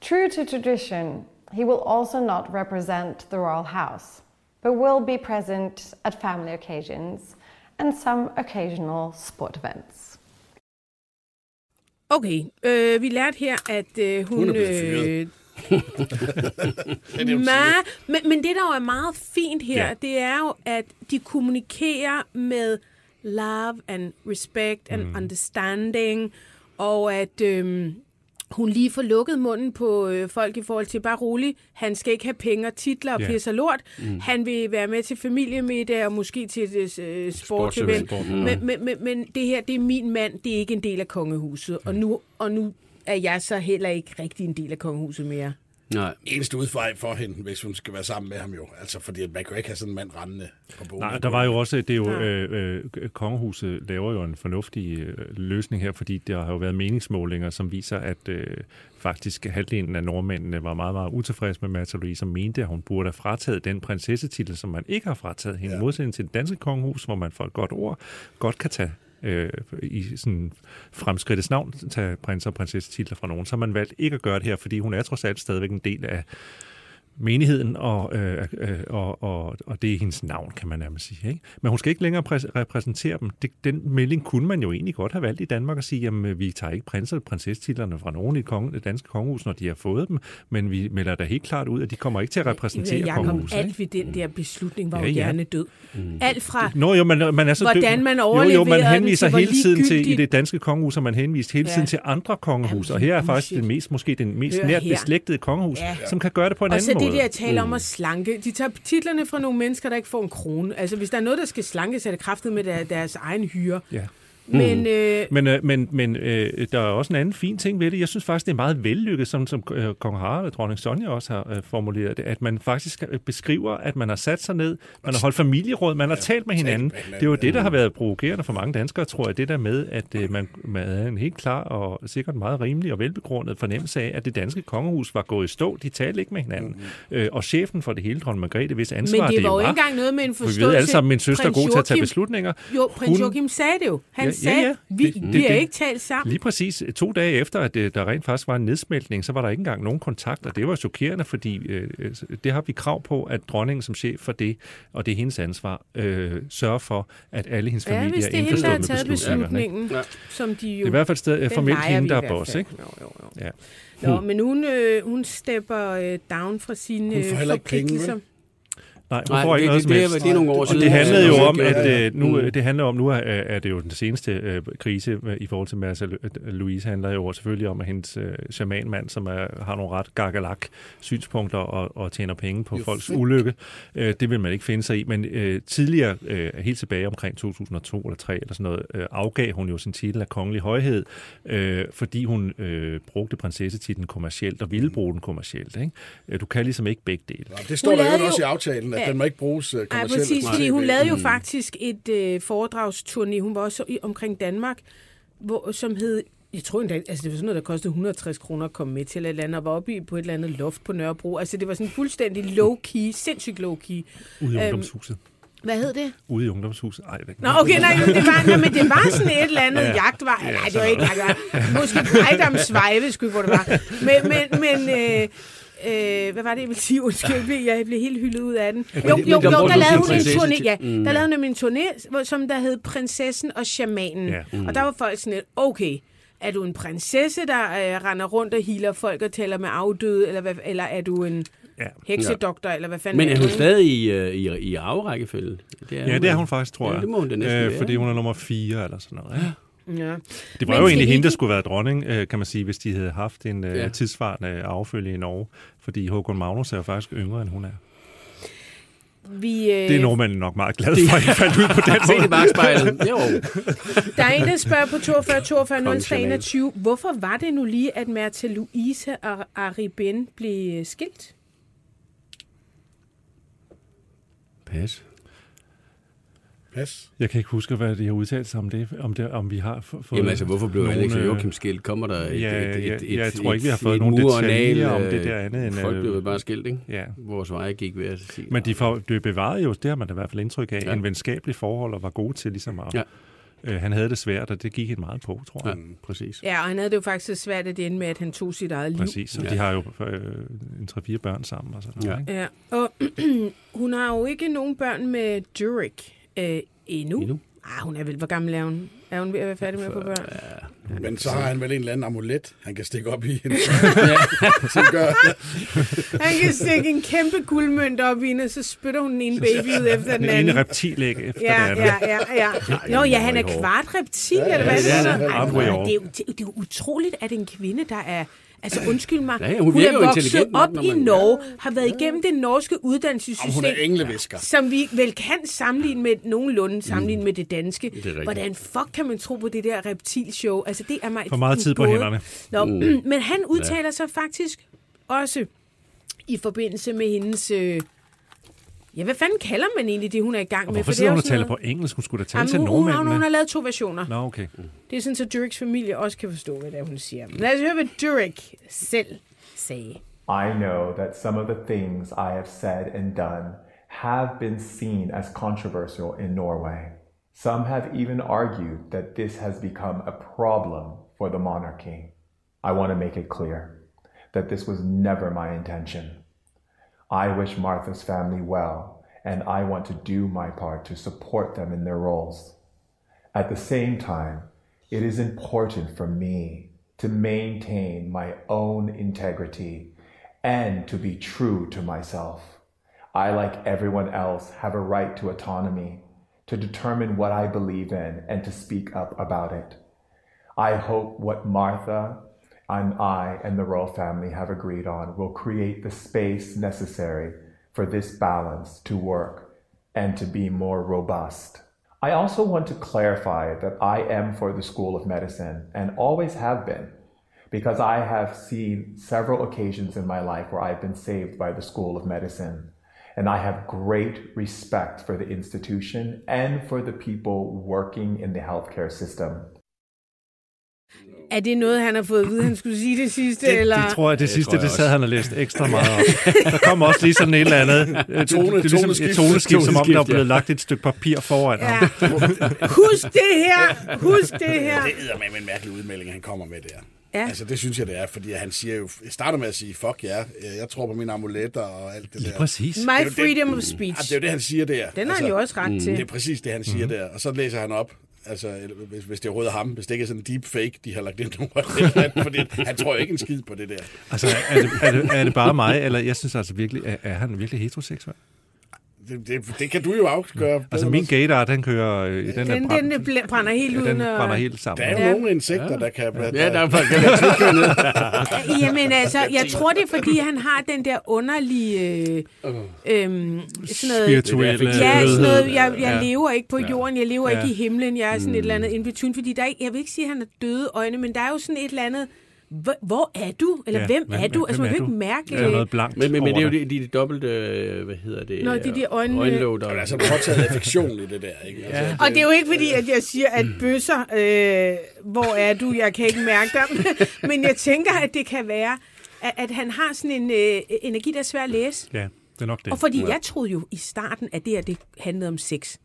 S6: True to tradition, he will also not represent the royal house, but will be present at family occasions and some occasional sport events.
S1: Okay, øh, vi lærte her, at øh, hun...
S4: Hun er blevet fyret.
S1: øh,
S4: Er det,
S1: men, men det, der jo er meget fint her,
S2: Ja.
S1: ja. det er jo, at de kommunikerer med love and respect and mm. understanding, og at øhm, hun lige får lukket munden på øh, folk i forhold til bare roligt. Han skal ikke have penge og titler og
S2: Ja.
S1: yeah. pisse og lort. Mm. Han vil være med til familiemiddag og måske til et øh, sportsevent.
S3: Sportsevent.
S1: Mm. Men, men, men, men det her, det er min mand, det er ikke en del af kongehuset. Og nu, og nu er jeg så heller ikke rigtig en del af kongehuset mere.
S3: Nej.
S4: Eneste udvej for hende, hvis hun skal være sammen med ham jo. Altså, fordi man kan jo ikke have sådan en mand rendende på bogen.
S2: Nej, der var jo også, det er jo, øh, øh, kongehuset laver jo en fornuftig øh, løsning her, fordi der har jo været meningsmålinger, som viser, at øh, faktisk halvdelen af nordmændene var meget, meget utilfredse med Märtha Louise, og mente, at hun burde have frataget den prinsessetitel, som man ikke har frataget hende, ja. modsætning til det danske kongehus, hvor man for et godt ord godt kan tage øh, i sådan fremskridtets navn, tage prins- og prinsessetitler fra nogen. Så har man valgt ikke at gøre det her, fordi hun er trods alt stadigvæk en del af menigheden, og, øh, øh, og, og, og det er hendes navn, kan man nærmest sige. Ikke? Men hun skal ikke længere præs- repræsentere dem. Det, den melding kunne man jo egentlig godt have valgt i Danmark og sige, jamen vi tager ikke prins- og prinsestitlerne fra nogen i konge, det danske kongehus, når de har fået dem, men vi melder da helt klart ud, at de kommer ikke til at repræsentere
S1: Jacob,
S2: kongehuset.
S1: alt ved den der beslutning var
S2: Ja,
S1: jo
S2: ja.
S1: hjernedød. Mm. Alt fra
S2: Nå jo, man, man er så
S1: Hvordan
S2: død-
S1: man
S2: jo, jo,
S1: overleverede
S2: man
S1: den
S2: henviser
S1: hvor
S2: hele tiden til, i det danske kongehus, og man henvist hele tiden
S1: Ja.
S2: til andre kongehus,
S1: Jamen,
S2: og her er faktisk den mest, måske den mest
S1: Hør
S2: nært
S1: her.
S2: beslægtede kongehus,
S1: Ja.
S2: som kan gøre det på en
S1: Og
S2: anden måde.
S1: Det der tale om at slanke. De tager titlerne fra nogle mennesker, der ikke får en krone. Altså, hvis der er noget, der skal slanke, så er det kraftet med der, deres egen hyre.
S2: Ja.
S1: Men, øh,
S2: Men, øh, men, men øh, der er også en anden fin ting ved det. Jeg synes faktisk, det er meget vellykket, som, som øh, kong Harald og dronning Sonja også har øh, formuleret det, at man faktisk øh, beskriver, at man har sat sig ned, man har holdt familieråd, man har talt med hinanden.
S4: med hinanden,
S2: Det er jo det, der har været provokerende for mange danskere, tror jeg. Det der med, at øh, man, man havde en helt klar og sikkert meget rimelig og velbegrundet fornemmelse af, at det danske kongehus var gået i stå. De talte ikke med hinanden. Øh, og chefen for det hele, dronning Margrethe, hvis ansvar
S1: men det var jo
S2: var.
S1: ikke engang noget med en
S2: For
S1: forståelse.
S2: vi ved alle sammen, min søster er
S1: Prins
S2: god til at tage beslutninger.
S1: Jo, prins Joachim sagde det jo. Han
S2: Ja, ja,
S1: sagde,
S2: ja.
S1: vi,
S2: Det-
S1: vi
S2: det-
S1: har
S2: det-
S1: ikke talt sammen.
S2: Lige præcis to dage efter, at øh, der rent faktisk var en nedsmeltning, så var der ikke engang nogen kontakt, og det var chokerende, fordi øh, øh, det har vi krav på, at dronningen som chef for det, og det er hendes ansvar, øh, sørger for, at alle hendes
S1: Ja,
S2: familie
S1: hvis
S2: er indforstået med
S1: taget beslutningen,
S3: Ja.
S1: som de jo...
S2: Det er i hvert fald sted,
S1: den
S2: formelt hende, der er boss, ikke?
S1: Jo, jo, jo.
S2: Ja.
S1: Nå, men hun, øh, hun stepper øh, down fra sine
S4: Hun får
S1: øh,
S4: heller ikke penge,
S1: forpligtelser.
S4: vel?
S2: Nej, hun
S3: Nej,
S2: får ikke
S3: det,
S2: noget
S3: det,
S2: som helst.
S3: det er nogle år
S4: Og
S3: siden.
S2: Det handlede
S4: Ja,
S2: jo om, at øh, nu,
S3: Mm.
S2: det handler om, nu er, er det jo den seneste øh, krise øh, i forhold til Mærsa Louise, handler jo selvfølgelig om, at hendes øh, shamanmand, som er, har nogle ret gargalak synspunkter og, og tjener penge på
S4: Jo,
S2: folks
S4: fedt.
S2: ulykke. Øh, det vil man ikke finde sig i, men øh, tidligere, øh, helt tilbage omkring 2002 eller 3 eller sådan noget, øh, afgav hun jo sin titel af kongelig højhed, øh, fordi hun øh, brugte prinsessetitlen kommercielt og ville bruge den kommercielt. Ikke? Øh, Du kan ligesom ikke begge dele.
S4: Ja, det står der jo også i aftalen, at
S1: Ja.
S4: den må ikke bruges
S1: Nej,
S4: kommercielt.
S1: præcis,
S4: på
S1: fordi hun lavede jo
S4: Mm.
S1: faktisk et øh, foredragsturné, hun var også i, omkring Danmark, hvor, som hed, jeg tror endda, altså det var sådan noget, der kostede 160 kroner at komme med til et eller andet, og var oppe i, på et eller andet loft på Nørrebro. Altså det var sådan fuldstændig low-key, sindssygt low-key.
S2: Ude i
S1: Øhm,
S2: ungdomshuset.
S1: Hvad hed det?
S2: Ude i ungdomshuset. Ej,
S1: Nå, okay, nej, jo, det var, nej, men det var sådan et eller andet ja. jagtvej. Nej, det var ikke jagtvej. Måske Ejdam Svejve, skulle hvor det var. Men, men, men øh, øh, hvad var det, jeg ville sige? Undskyld, jeg blev, jeg blev helt hyldet ud af den. Jo, jo,
S3: der
S1: jo,
S3: brugte
S1: der lavede hun en turné, ja.
S3: Mm.
S1: Der lavede hun en turné, som der hed Prinsessen og Shamanen.
S2: Ja.
S1: Og der var folk sådan lidt, okay, er du en prinsesse, der øh, render rundt og hiler folk og taler med afdøde, eller, hvad, eller er du en
S2: Ja.
S1: heksedoktor, eller hvad fanden
S3: Men er hun stadig i, øh, i, i arverækkefølge? Det
S2: Ja, det er hun faktisk, tror
S3: Ja,
S2: jeg.
S3: det må hun da næsten være.
S2: Fordi hun er nummer 4 eller sådan noget. Ja.
S1: Ja.
S2: Det var
S1: Men
S2: jo egentlig hende, der skulle være dronning, øh, kan man sige, hvis de havde haft en øh,
S3: Ja.
S2: tidsvarende affølge i Norge. Fordi Håkon Magnus er jo faktisk yngre, end hun er.
S1: Vi, øh,
S2: Det er nordmændene nok meget glade for, at I fandt ud på den [LAUGHS]
S3: Se det
S2: måde.
S3: bagspejlet. [LAUGHS] Jo.
S1: Der er en, der spørger på 42 42
S3: Kongen
S1: 03 21. Hvorfor var det nu lige, at Märtha Louise og Ari Ben blev øh, skilt?
S3: Pas.
S4: Pas.
S2: Jeg kan ikke huske, hvad de har udtalt sig om det, om, det, om vi har fået
S3: Jamen altså, hvorfor blev
S2: nogle,
S3: Alex og
S2: øh,
S3: Joachim skilt? Kommer der et,
S2: Ja,
S3: et, et,
S2: ja,
S3: et,
S2: jeg tror ikke, vi har
S3: et-
S2: fået
S3: et
S2: nogen detaljer om det
S3: øh,
S2: der andet end,
S3: Folk
S2: øh,
S3: blev bare skilt, ikke?
S2: Ja.
S3: Vores veje gik ved at sige.
S2: Men de får, det bevarede jo, det har man da i hvert fald indtryk af,
S3: Ja.
S2: en venskabelig forhold og var gode til ligesom at...
S3: Ja.
S2: Øh, han havde det svært, og det gik helt meget på, tror jeg.
S3: Ja, præcis.
S1: Ja, og han havde det jo faktisk svært, at det endte med, at han tog sit eget liv.
S2: Præcis, og
S3: Ja.
S2: de har jo øh, en tre-fire børn sammen og sådan noget.
S3: Ja.
S2: Ikke?
S1: Ja, og [CLEARS THROAT] hun har jo ikke nogen børn med Durik øh, endnu.
S3: Endnu.
S1: Ah, hun er vel, hvor gammel er hun? Er hun ved at være færdig med at få børn?
S4: Men så har han vel en eller anden amulet, han kan stikke op i [LAUGHS] hende. [LAUGHS] Som gør,
S1: Han kan stikke en kæmpe guldmønt op i hende, og så spytter hun den ene baby ud efter den
S2: Den ene
S1: anden.
S2: reptilæg efter
S1: Ja,
S2: det andet.
S1: ja, ja, ja. Nå, ja, han er kvart reptil,
S4: Ja,
S1: eller hvad
S4: ja, er
S1: er.
S4: han.
S1: Ej, det, er det, er jo- det er jo utroligt, at en kvinde, der er Altså undskyld mig,
S3: Ja, ja, hun
S1: hun er vokset op
S3: når
S1: i
S3: man-
S1: Norge, har været igennem det norske
S4: Om hun
S1: uddannelsessystem,
S4: er englevisker.
S1: som vi vel kan sammenligne med nogenlunde sammenligne
S3: Mm.
S1: med det danske.
S3: rigtigt.
S1: Hvordan fuck kan man tro på det der reptilshow? Altså det er mig
S2: For meget tid på
S1: gåde.
S2: hænderne.
S1: Nå,
S3: Mm. [CLEARS THROAT]
S1: men han udtaler sig faktisk også i forbindelse med hendes... Øh, ja, hvad fanden kalder man egentlig det, hun er i gang
S2: Og
S1: med?
S2: hvorfor
S1: det er
S2: sidder hun og taler på
S1: noget-
S2: engelsk? Hun skulle da tale
S1: Jamen,
S2: til
S1: hun, hun, hun, hun
S2: nordmændene.
S1: har lavet to versioner.
S2: Nå, okay.
S1: Det er sådan, så Dureks familie også kan forstå, hvad det er, hun siger. Men lad os høre, hvad Durek selv sagde.
S7: I know that some of the things I have said and done have been seen as controversial in Norway. Some have even argued that this has become a problem for the monarchy. I want to make it clear that this was never my intention. I wish Martha's family well, and I want to do my part to support them in their roles. At the same time, it is important for me to maintain my own integrity and to be true to myself. I, like everyone else, have a right to autonomy, to determine what I believe in, and to speak up about it. I hope what Martha and I and the royal family have agreed on will create the space necessary for this balance to work and to be more robust. I also want to clarify that I am for the School of Medicine and always have been, because I have seen several occasions in my life where I've been saved by the School of Medicine. And I have great respect for the institution and for the people working in the healthcare system.
S1: Er det noget, han har fået at vide, han skulle sige det sidste?
S2: Det,
S1: eller?
S2: det tror jeg, det sidste,
S3: tror jeg
S2: det sad han og læste ekstra meget op. Der kom også lige sådan et eller andet [LAUGHS] øh, det,
S4: Tone-
S2: det, det, er ligesom
S4: toneskift.
S2: toneskift, som om der er blevet
S3: ja.
S2: lagt et stykke papir foran
S1: Ja.
S2: ham.
S1: Husk det her! Husk det her!
S4: Det er med en mærkelig udmelding, han kommer med der.
S1: Ja.
S4: Altså, det synes jeg, det er, fordi han siger jo, jeg starter med at sige, fuck ja, jeg tror på mine amuletter og alt det der.
S2: Præcis.
S1: My
S4: Det jo det-
S1: freedom of
S4: Ja,
S1: speech.
S4: det er jo det, han siger der.
S1: Den har han jo også ret
S4: Det
S1: til.
S4: er præcis det, han siger der. Og så læser han op, altså, eller hvis, hvis det er ham, hvis det ikke er sådan en deep fake, de har lagt ind over det, fordi han tror jo ikke en skid på det der.
S2: Altså, er det, er, det, er det bare mig, eller jeg synes altså virkelig, er, er han virkelig heteroseksuel?
S4: Det, det, det kan du jo afgøre.
S2: Altså, min gaydar, den kører... øh, Den,
S1: Den,
S2: er
S1: den,
S2: brændt,
S1: den bl- brænder helt
S2: ja,
S1: uden
S2: den brænder helt sammen.
S4: Der er jo
S1: Ja.
S4: nogle insekter, der kan... Der,
S3: Ja, der er faktisk kan være tvivlkønnet.
S1: Jamen altså, jeg tror det er, fordi han har den der underlige... Øh, øhm, sådan noget,
S2: Spirituelle...
S1: Ja, sådan noget, jeg, jeg
S2: Ja.
S1: lever ikke på jorden, jeg lever
S2: Ja.
S1: ikke i himlen, jeg er sådan et eller andet in between, fordi der er jeg vil ikke sige, at han har døde øjne, men der er jo sådan et eller andet, hvor, er du? Eller
S2: Ja,
S1: hvem
S2: hvem-
S1: er du? Altså, man kan jo ikke mærke...
S2: Der er noget blankt
S3: Men, men, men det er jo de, de, de dobbelte, øh, hvad hedder det?
S1: Nå, det er de øjne-
S3: Øjenlåg, der...
S4: er altså påtaget affektion i det der, ikke? Altså,
S1: Og det er jo ikke fordi, at jeg siger, at bøsser, øh, hvor er du, jeg kan ikke mærke dem, [LAUGHS] men jeg tænker, at det kan være, at, at han har sådan en øh, energi, der er svær at læse.
S2: Ja, det er nok det.
S1: Og fordi jeg troede jo i starten, at det her det handlede om sex.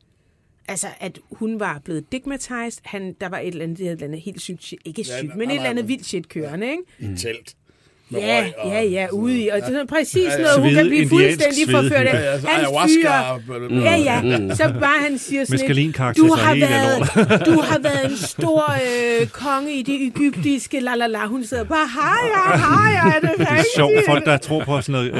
S1: Altså, at hun var blevet digmatized. Han, der var et eller andet, et eller andet helt sygt, shit- ikke
S4: Ja,
S1: sygt,
S4: nej,
S1: men et eller andet vildt shit kørende, ikke?
S4: i et telt.
S1: Ja,
S4: røg og-
S1: ja, ja, ude i. Og det er sådan præcis
S4: ja.
S1: noget, hun kan blive fuldstændig forført
S4: Ja,
S1: af.
S4: altså,
S1: Han fyrer, Ja, ja. Så bare han siger sådan
S2: Mescalinkarakter,
S1: du har, været, [LAUGHS] du har været en stor øh, konge i det egyptiske, la la la. Hun sidder bare, hej, ja, hej, er det
S2: Det er
S1: rigtigt?
S2: sjovt, folk der tror på sådan noget,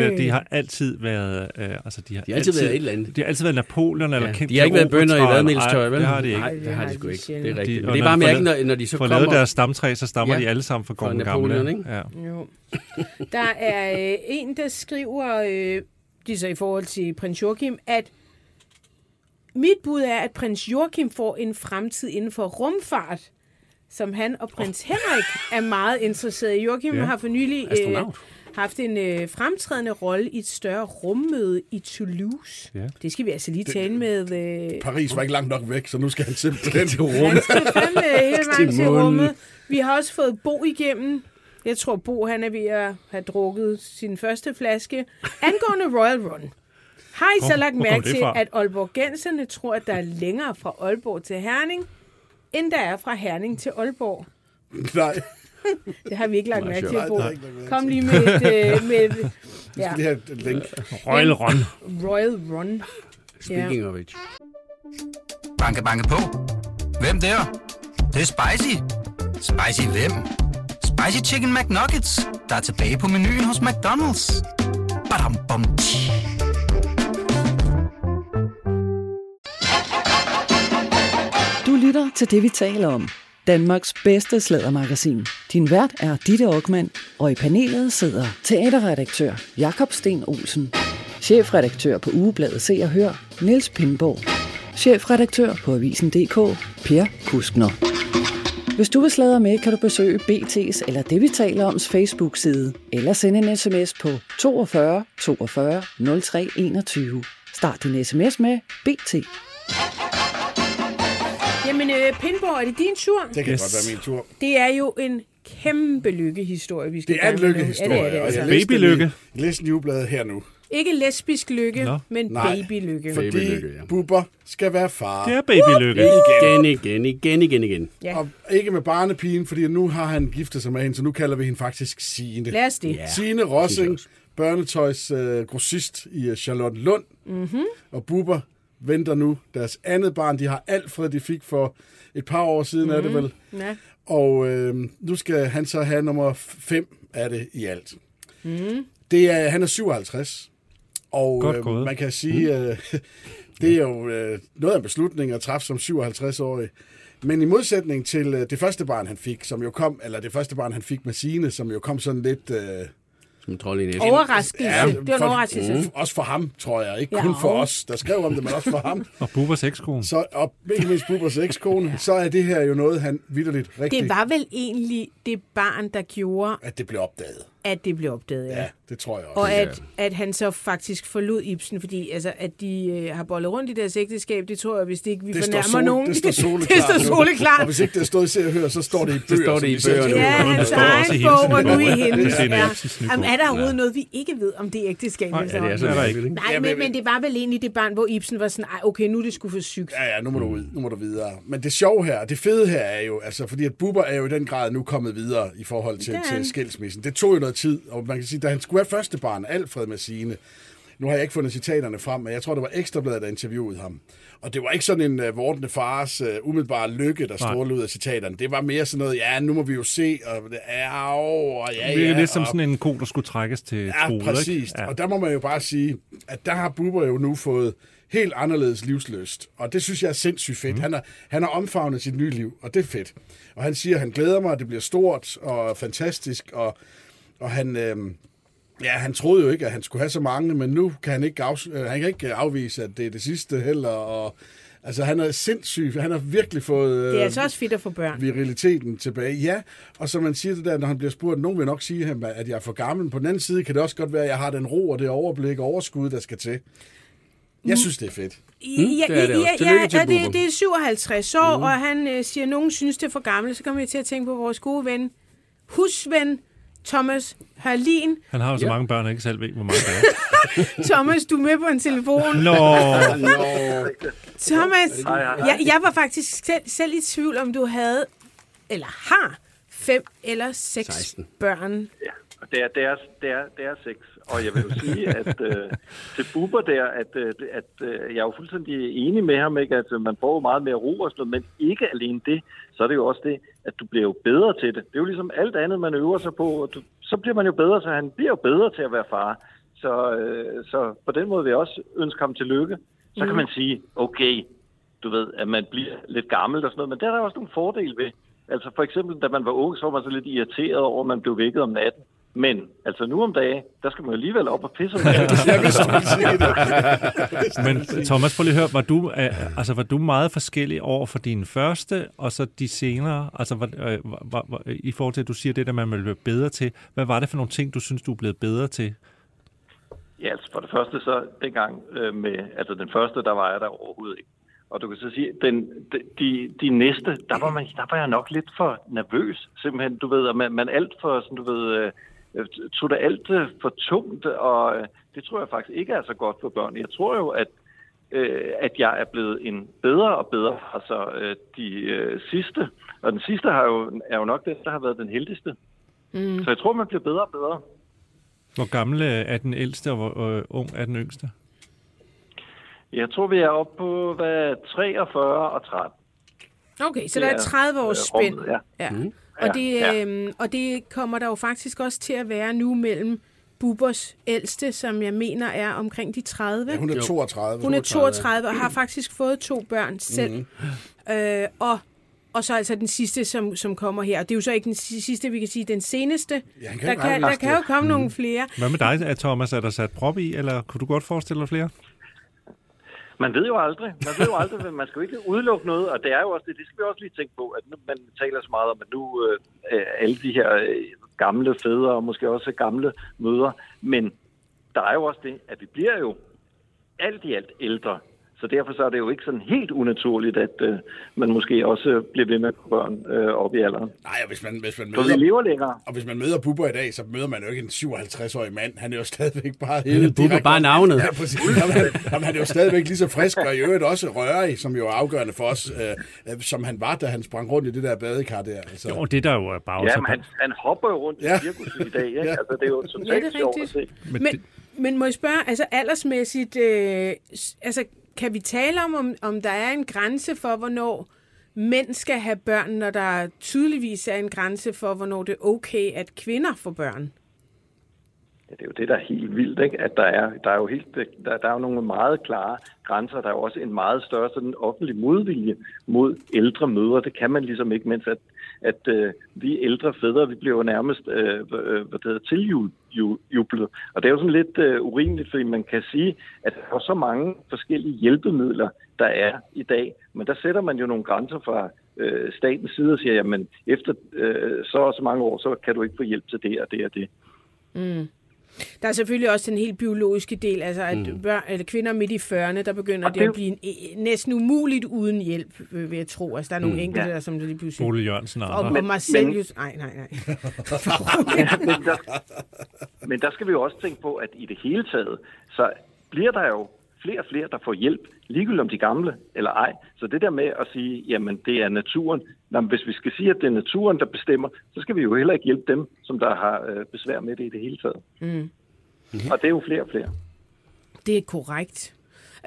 S2: øh, øh, de, har altid været, øh, altså de har,
S3: De har altid været et eller andet.
S2: De har altid været Napoleon eller
S3: Ja, de har ikke været bønder i vadmelstøj, vel?
S2: Nej, det har de ikke.
S3: Nej, det har de sgu ikke. Det er rigtigt. Det er bare
S2: får lavet-
S3: når, når de så
S2: For
S3: kommer...
S2: lavet deres stamtræ, så stammer
S3: Ja.
S2: de alle sammen fra Gården
S3: Napoleon,
S2: Gamle.
S3: ikke?
S2: Ja.
S1: Jo. Der er øh, en, der skriver, øh, det er så i forhold til prins Joachim, at mit bud er, at prins Joachim får en fremtid inden for rumfart, som han og prins Henrik er meget interesseret i. Joachim
S2: Ja.
S1: har for nylig øh, haft en øh, fremtrædende rolle i et større rummøde i Toulouse.
S2: Ja.
S1: Det skal vi altså lige tale med... Øh,
S4: Paris var ikke langt nok væk, så nu skal han simpelthen til Rom.
S1: han skal fandme hele vejen
S3: Til
S1: rummet. Vi har også fået Bo igennem. Jeg tror, Bo han er ved at have drukket sin første flaske. Angående Royal Run. Har I så lagt mærke til, at Aalborgenserne tror, at der er længere fra Aalborg til Herning, end der er fra Herning til Aalborg?
S4: Nej,
S1: Det har vi ikke lagt mærke til, Bo. Kom lige med et, øh, med et ja,
S4: det her link.
S2: Royal Run.
S1: Royal Run.
S3: Speaking of it.
S8: Banke, banke på. Hvem der? Det, det er spicy. Spicy hvem? Spicy Chicken McNuggets, der er tilbage på menuen hos McDonald's. Badum, bom, tji.
S5: Du lytter til det, vi taler om. Danmarks bedste slædermagasin. Din vært er Ditte Aukmann, og i panelet sidder teaterredaktør Jakob Sten Olsen, chefredaktør på Ugebladet Se og Hør, Niels Pindborg, chefredaktør på Avisen.dk, Per Kuskner. Hvis du vil sladre med, kan du besøge BT's eller det, vi taler oms Facebook-side, eller sende en sms på 42 42 03 21. Start din sms med BT.
S1: Jamen, øh, Pindborg, er det din tur?
S4: Det kan
S2: Yes.
S4: godt være min tur.
S1: Det er jo en kæmpe lykkehistorie, vi skal
S4: Det er en lykkehistorie.
S1: Ja, det er det,
S4: og
S1: altså.
S4: jeg læste den
S2: Babylykke.
S4: Jeg læste her nu.
S1: Ikke lesbisk lykke,
S2: Nå.
S1: men
S4: Nej.
S1: babylykke.
S3: Fordi- Babylykke, ja.
S4: Bubber skal være far.
S2: Det er babylykke.
S3: Igen, igen, igen, igen, igen.
S1: Ja.
S4: Og ikke med barnepigen, fordi nu har han giftet sig med hende, så nu kalder vi hende faktisk Signe.
S1: Lad os det.
S3: Ja.
S4: Signe Rossing, børnetøjs øh, grossist i øh, Charlotte Lund. Mm-hmm. Og Bubber venter nu deres andet barn. De har Alfred, de fik for et par år siden, mm-hmm. er det vel.
S1: Ja.
S4: Og øh, nu skal han så have nummer 5 af det i alt. Mm. Det er, han er 57. Og
S2: Godt
S4: øh, man kan sige, øh, [LAUGHS] det er jo øh, noget af en beslutning at træffe som 57-årig. Men i modsætning til øh, det første barn, han fik, som jo kom, eller det første barn, han fik med Signe, som jo kom sådan lidt... Øh,
S3: Som en trold i næsen.
S1: Overraskelse. Ja, det var en overraskelse.
S4: Mm, også for ham, tror jeg. Ikke
S1: Ja.
S4: kun for os, der skrev om det, men også for ham. [LAUGHS]
S2: Og Bubbers ekskone.
S4: Så, og ikke mindst Bubbers ekskone, så er det her jo noget, han vidderligt rigtig,
S1: Det var vel egentlig det barn, der gjorde,
S4: at det blev opdaget.
S1: at det blev opdaget. Ja.
S4: Ja, det tror jeg også.
S1: Og at, at han så faktisk forlod Ibsen, fordi altså, at de øh, har bollet rundt i deres ægteskab, det tror jeg, hvis det ikke vi
S4: det står,
S1: fornærmer
S4: sol,
S1: nogen.
S4: det står [LAUGHS]
S1: det
S4: soleklart.
S1: står
S4: nu.
S1: soleklart.
S4: Og hvis ikke det stod i Se og Hør, så står det i [LAUGHS] bøger.
S3: står det i
S4: skriver.
S1: Ja,
S2: Der
S1: hans
S2: står også
S1: egen
S2: i
S1: bog, og nu i hendes.
S2: Det er
S1: Ja. Jamen, er der overhovedet noget, vi ikke ved om det ægteskab?
S2: Nej, ja, det er sådan, ikke?
S1: Nej, men,
S4: men-
S1: det var vel egentlig det barn, hvor Ibsen var sådan, ej, okay, nu er det sgu for sygt.
S4: Ja, ja, nu må du ud. Nu må du videre. Men det sjove her, det fede her er jo, altså, fordi at Bubber er jo i den grad nu kommet videre i forhold til,
S1: Det
S4: til skilsmissen. Det tog jo noget tid, og man kan sige, da han skulle have første barn, Alfred med sine, nu har jeg ikke fundet citaterne frem, men jeg tror, det var Ekstrabladet, der interviewede ham. Og det var ikke sådan en uh, vortende fars uh, umiddelbare lykke, der strålede ud af citaterne. Det var mere sådan noget, ja, nu må vi jo se, og ja, og ja,
S2: Det er
S4: ja.
S2: lidt som
S4: og-
S2: sådan en ko, der skulle trækkes til
S4: Ja,
S2: troet,
S4: præcis.
S2: Ikke?
S4: Ja. Og der må man jo bare sige, at der har Bubber jo nu fået helt anderledes livsløst. Og det synes jeg er sindssygt fedt. Mm. Han, har, han har omfavnet sit nye liv, og det er fedt. Og han siger, at han glæder mig, at det bliver stort og fantastisk. Og, og han, øh, ja, han troede jo ikke, at han skulle have så mange, men nu kan han ikke, af, øh, han kan ikke afvise, at det er det sidste heller. Og, altså, han er sindssyg. Han har virkelig fået... Øh,
S1: Det er altså også fedt at få børn.
S4: viriliteten tilbage. Ja, og som man siger det der, når han bliver spurgt, nogen vil nok sige, ham, at jeg er for gammel. På den anden side kan det også godt være, at jeg har den ro og det overblik og overskud, der skal til. Jeg synes, det er fedt.
S1: Ja,
S3: det er det også.
S1: ja,
S3: Tillykke
S1: ja,
S3: til
S1: ja det,
S3: Bubber.
S1: det er 57 år, mm. og han øh, siger, at nogen synes, det er for gammelt. Så kommer jeg til at tænke på vores gode ven, husven Thomas Hørlin.
S2: Han har jo så mange børn, og ikke selv ved, hvor mange der er. [LAUGHS]
S1: Thomas, du er med på en telefon.
S2: Nå,
S1: Thomas,
S9: hej, hej.
S1: jeg, jeg var faktisk selv, selv i tvivl, om du havde, eller har, fem eller seks
S3: 16.
S1: børn.
S9: Ja, og det er, det, er, det, er, det er sex. Og jeg vil jo sige, at øh, til Bubber der, at, øh, at øh, jeg er jo fuldstændig enig med ham, ikke? at øh, man får jo meget mere ro og sådan noget, men ikke alene det, så er det jo også det, at du bliver jo bedre til det. Det er jo ligesom alt andet, man øver sig på, og du, så bliver man jo bedre, så han bliver jo bedre til at være far. Så, øh, så på den måde vil jeg også ønske ham tillykke. Så kan man sige, okay, du ved, at man bliver lidt gammel og sådan noget, men der er der også nogle fordele ved. Altså for eksempel, da man var ung, så var man så lidt irriteret over, at man blev vækket om natten. Men altså nu om dagen, der skal man jo alligevel op og pisse [LAUGHS] [LAUGHS]
S4: det.
S2: men Thomas, prøv lige at høre, var du, øh, altså, var du meget forskellig over for din første, og så de senere, altså var, øh, var, var, i forhold til, at du siger det, der man vil blive bedre til. Hvad var det for nogle ting, du synes, du er blevet bedre til?
S9: Ja, altså for det første så dengang øh, med, altså den første, der var jeg der overhovedet ikke. Og du kan så sige, den, de, de, de næste, der var, man, der var jeg nok lidt for nervøs, simpelthen, du ved, og man, man alt for, sådan, du ved, øh, tog det alt øh, for tungt, og øh, det tror jeg faktisk ikke er så godt for børn. Jeg tror jo, at, øh, at jeg er blevet en bedre og bedre, altså øh, de øh, sidste, og den sidste har jo, er jo nok den, der har været den heldigste. Mm. Så jeg tror, man bliver bedre og bedre.
S2: Hvor gammel øh, er den ældste, og hvor øh, ung er den yngste?
S9: Jeg tror, vi er oppe på hvad, 43 og 13.
S1: Okay, så
S9: Det
S1: der er
S9: er,
S1: 30 års
S9: øh,
S1: spænd.
S9: ja.
S1: Ja.
S3: Mm.
S1: Og, det,
S9: ja.
S1: øhm, og det kommer der jo faktisk også til at være nu mellem Bubbers ældste, som jeg mener er omkring de 30.
S4: Ja, hun er 32.
S1: Hun er 32 og har faktisk fået to børn selv. Mm. Øh, og og så altså den sidste, som, som kommer her. Og det er jo så ikke den sidste, vi kan sige, den seneste.
S4: Ja, kan
S1: der, kan, der kan jo komme mm. nogle flere.
S2: Hvad med dig, Thomas? Er der sat prop i, eller kunne du godt forestille dig flere?
S9: Man ved jo aldrig. Man ved jo aldrig, men man skal jo ikke udelukke noget, og det er jo også det, det skal vi også lige tænke på, at nu, man taler så meget om, at nu øh, alle de her øh, gamle fædre, og måske også gamle mødre, men der er jo også det, at vi bliver jo alt i alt ældre. Så derfor så er det jo ikke sådan helt unaturligt, at øh, man måske også bliver ved med at børn øh, op i alderen.
S4: Nej, og hvis man, hvis man
S9: Så vi
S4: møder,
S9: lever længere.
S4: og hvis man møder Bubber i dag, så møder man jo ikke en 57-årig mand. Han er jo stadigvæk bare
S3: er Bubber
S4: direkte-
S3: bare navnet.
S4: Ja, præcis. Jamen, han, jamen, han er jo stadigvæk lige så frisk, og i øvrigt også rørig, som jo er afgørende for os, øh, øh, som han var, da han sprang rundt i det der badekar der. Altså.
S2: Jo, det der jo er bare
S9: Ja, men han, han hopper jo rundt
S4: Ja.
S9: i cirkuset i dag. Ikke?
S4: Ja.
S9: Altså, det er jo
S1: Ja,
S9: totalt
S1: det er
S9: sjovt at se.
S2: Men
S1: Men, men må jeg spørge, altså aldersmæssigt, øh, altså kan vi tale om, om, om der er en grænse for, hvornår mænd skal have børn, når der tydeligvis er en grænse for, hvornår det er okay, at kvinder får børn?
S9: Ja, det er jo det, der er helt vildt, ikke? at der er, der er jo helt, der, der er jo nogle meget klare grænser. Der er jo også en meget større sådan offentlig modvilje mod ældre mødre. Det kan man ligesom ikke, mens at, at øh, vi ældre fædre, vi bliver jo nærmest øh, øh, hvad det hedder, tiljublet. Og det er jo sådan lidt øh, urimeligt, fordi man kan sige, at der er så mange forskellige hjælpemidler, der er i dag. Men der sætter man jo nogle grænser fra øh, statens side og siger, jamen efter øh, så og så mange år, så kan du ikke få hjælp til det og det og det. Mm.
S1: Der er selvfølgelig også den helt biologiske del, altså at mm. børn, eller kvinder midt i 40'erne, der begynder
S9: Og
S1: det
S9: det-
S1: at blive en, næsten umuligt uden hjælp, øh, vil jeg tro. Altså der er nogle mm, enkelte,
S9: ja.
S1: der som lige pludselig...
S2: Ole Jørgensen og andre.
S1: og Marcelius...
S9: men-
S1: Nej, nej, nej. [LAUGHS]
S9: men, der, men der skal vi jo også tænke på, at i det hele taget, så bliver der jo flere og flere, der får hjælp, ligegyldigt om de gamle eller ej. Så det der med at sige, jamen det er naturen, Nå, hvis vi skal sige, at det er naturen, der bestemmer, så skal vi jo heller ikke hjælpe dem, som der har øh, besvær med det i det hele taget. Mm. Og det er jo flere og flere.
S1: Det er korrekt.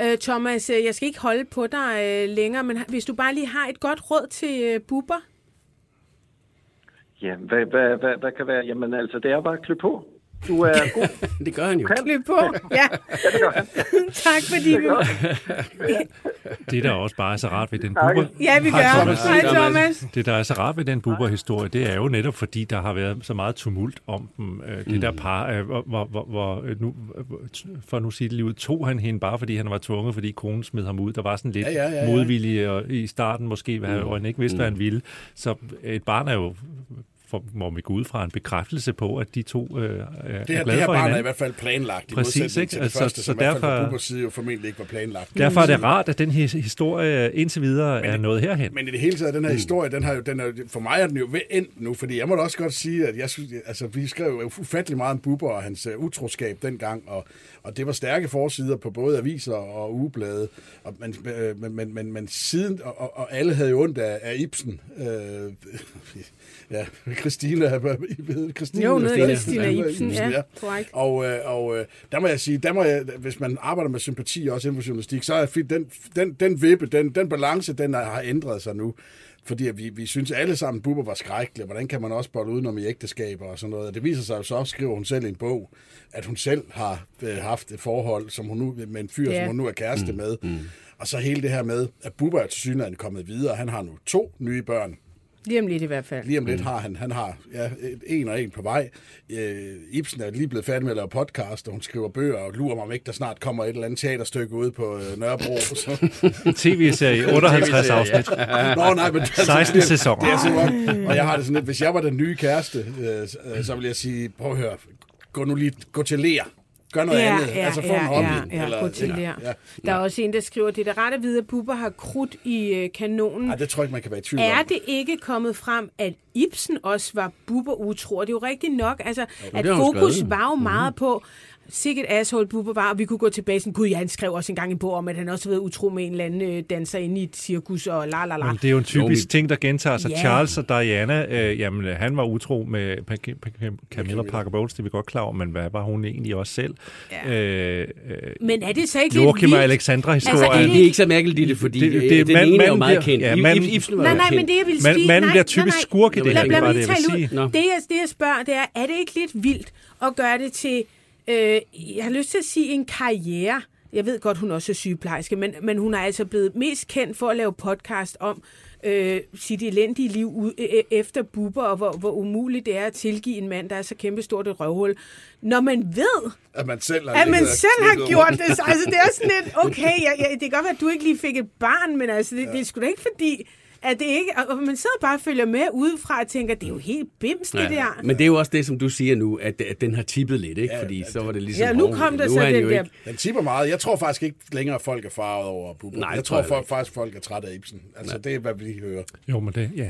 S1: Øh, Thomas, øh, jeg skal ikke holde på dig øh, længere, men hvis du bare lige har et godt råd til øh, Bubber.
S9: Ja, hvad, hvad, hvad, hvad kan være? Jamen altså, det er bare at klø på. Du er [LAUGHS] god.
S3: Det gør han jo.
S9: Kan.
S1: Klip på. Ja,
S9: Ja, det gør han.
S1: tak fordi vi...
S2: Det, der også bare er så rart ved den buber...
S1: Ja, vi
S2: Hej,
S1: gør.
S2: Thomas.
S1: Hej, Thomas.
S2: Det, der er så rart ved den buber-historie, det er jo netop, fordi der har været så meget tumult om dem. Øh, Det der par, øh, hvor, hvor, hvor, øh, nu, for nu sige det lige ud, tog han hende bare, fordi han var tvunget, fordi konen smed ham ud. Der var sådan lidt
S4: Ja, ja, ja, ja.
S2: modvilje og i starten måske, hvad og han ikke vidste, hvad han ville. Så et barn er jo for, må vi gå ud fra en bekræftelse på, at de to øh, er
S4: Det her,
S2: glade
S4: det her
S2: for
S4: barn er i hvert fald planlagt, i
S2: Præcis, ikke?
S4: til det
S2: Altså,
S4: første,
S2: så
S4: som i hvert fald
S2: derfor-
S4: side jo formentlig ikke var planlagt.
S2: Derfor er det rart, at den her historie indtil videre er nået herhen.
S4: Men i det hele taget, den her historie, den har jo, den er, for mig er den jo ved endt nu, fordi jeg må da også godt sige, at jeg synes, altså, vi skrev jo ufattelig meget om Bubber og hans uh, utroskab dengang, og, og det var stærke forsider på både aviser og ugeblade, og, men, øh, men, men, men, men siden, og, og, alle havde jo ondt af, af Ibsen. Øh, [LAUGHS] ja, Christina, Christina,
S1: Jo,
S3: Christina.
S1: Christina Ibsen, ja, korrekt.
S4: og, øh, og øh, der må jeg sige, der må jeg, hvis man arbejder med sympati også inden for journalistik, så er den, den, den vippe, den, den balance, den har ændret sig nu. Fordi vi, vi synes alle sammen, at Bubber var skrækkelig. Hvordan kan man også bolle udenom i ægteskaber og sådan noget? Og det viser sig jo så, skriver hun selv i en bog, at hun selv har øh, haft et forhold som hun nu, med en fyr,
S1: Ja.
S4: som hun nu er kæreste mm. med. Mm. Og så hele det her med, at Bubber er til synligheden kommet videre. Han har nu to nye børn.
S1: Lige om lidt i hvert fald.
S4: Lige om lidt har han, han har ja, et- en og en på vej. Øh, Ibsen er lige blevet færdig med at lave podcast, og hun skriver bøger, og lurer mig om ikke, der snart kommer et eller andet teaterstykke ude på øh, Nørrebro. [LAUGHS] Så.
S2: Tv-serie, 58 [LAUGHS] afsnit,
S4: Nå, nej, men det er
S2: 16
S4: det-
S2: sæsoner.
S4: Det er om- og jeg har det sådan lidt, hvis jeg var den nye kæreste, øh, øh, så ville jeg sige, prøv at høre, gå nu lige, gå til lær. Gør noget
S1: Ja,
S4: andet.
S1: ja,
S4: altså få
S1: ja,
S4: en hobby.
S1: ja, ja, gå til der.
S4: ja.
S1: Der er også en, der skriver, det er da ret at vide, at Bubber har krudt i øh, kanonen.
S4: Ej, det tror jeg ikke, man kan være i tvivl
S1: Er
S4: om.
S1: det ikke kommet frem, at Ibsen også var Bubber utro? Det er jo rigtigt nok, altså, at
S3: har hun
S1: fokus var jo meget på, sikkert asshole Bubber var, og vi kunne gå tilbage sådan, gud ja, han skrev også engang en bog om, at han også har været utro med en eller anden øh, danser inde i et cirkus, og la la la.
S2: Men det er jo en typisk ting, der gentager sig.
S1: Ja.
S2: Charles og Diana, øh, jamen, han var utro med Camilla Parker Bowles, det er vi godt klar over, men hvad var hun egentlig også selv?
S1: Ja.
S2: Øh, øh,
S1: Men er det så ikke lidt
S2: Joachim og
S1: vildt?
S2: Alexandra-historien.
S1: Altså, er
S3: Det er ikke så mærkeligt i det, fordi
S2: Det-
S3: det,
S2: det-
S3: det, den
S2: mand-
S3: ene er jo
S2: manden
S3: meget kendt.
S2: ja, manden-
S3: Ibsen var
S1: Nej,
S3: jo
S1: nej, men det jeg vil
S2: Man-
S1: sige...
S2: manden
S1: nej,
S2: bliver typisk skurk i det, det er det,
S1: lige
S2: jeg vil sige.
S1: Det det, jeg spørger, det er, er det ikke lidt vildt at gøre det til... Øh, jeg har lyst til at sige en karriere. Jeg ved godt, hun også er sygeplejerske, men, men hun er altså blevet mest kendt for at lave podcast om øh, sit elendige liv ud, øh, efter Bubber, og hvor, hvor umuligt det er at tilgive en mand, der er så kæmpestort et røvhul. Når man ved,
S4: At man selv har,
S1: at man selv har gjort
S4: rundt.
S1: det, så altså, det er sådan lidt, [LAUGHS] okay, jeg, jeg, det kan godt være, at du ikke lige fik et barn, men altså, det, det er sgu da ikke fordi, at det ikke, og man sidder bare og følger med udefra og tænker, det er jo helt bims, det der.
S3: Men det er jo også det, som du siger nu, at, at den har tippet lidt, ikke? Fordi så var det ligesom...
S1: Ja, nu kom der
S3: nu
S1: så
S3: er
S1: den der-
S3: ikke-
S4: Den tipper meget. Jeg tror faktisk ikke længere, at folk er farvet over Bubber.
S3: Nej,
S4: jeg tror,
S3: tror jeg
S4: folk, faktisk, folk er trætte af Ibsen. Altså, det er, hvad vi hører.
S2: Jo, men det, ja.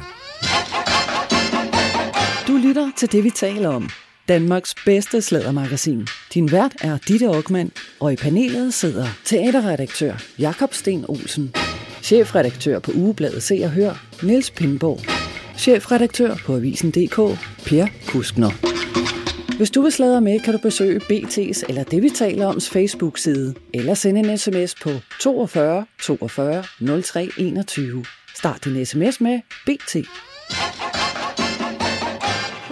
S5: Du lytter til det, vi taler om. Danmarks bedste slædermagasin. Din vært er Ditte Aukmann, og i panelet sidder teaterredaktør Jakob Sten Olsen, chefredaktør på Ugebladet Se og Hør, Niels Pindborg, chefredaktør på Avisen.dk, Per Kuskner. Hvis du vil sladre med, kan du besøge BT's eller det, vi taler oms Facebook-side, eller sende en sms på 42 42 03 21. Start din sms med BT.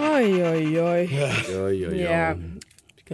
S1: Oj, oj, oj.
S3: Jo, jo, jo.
S1: Ja.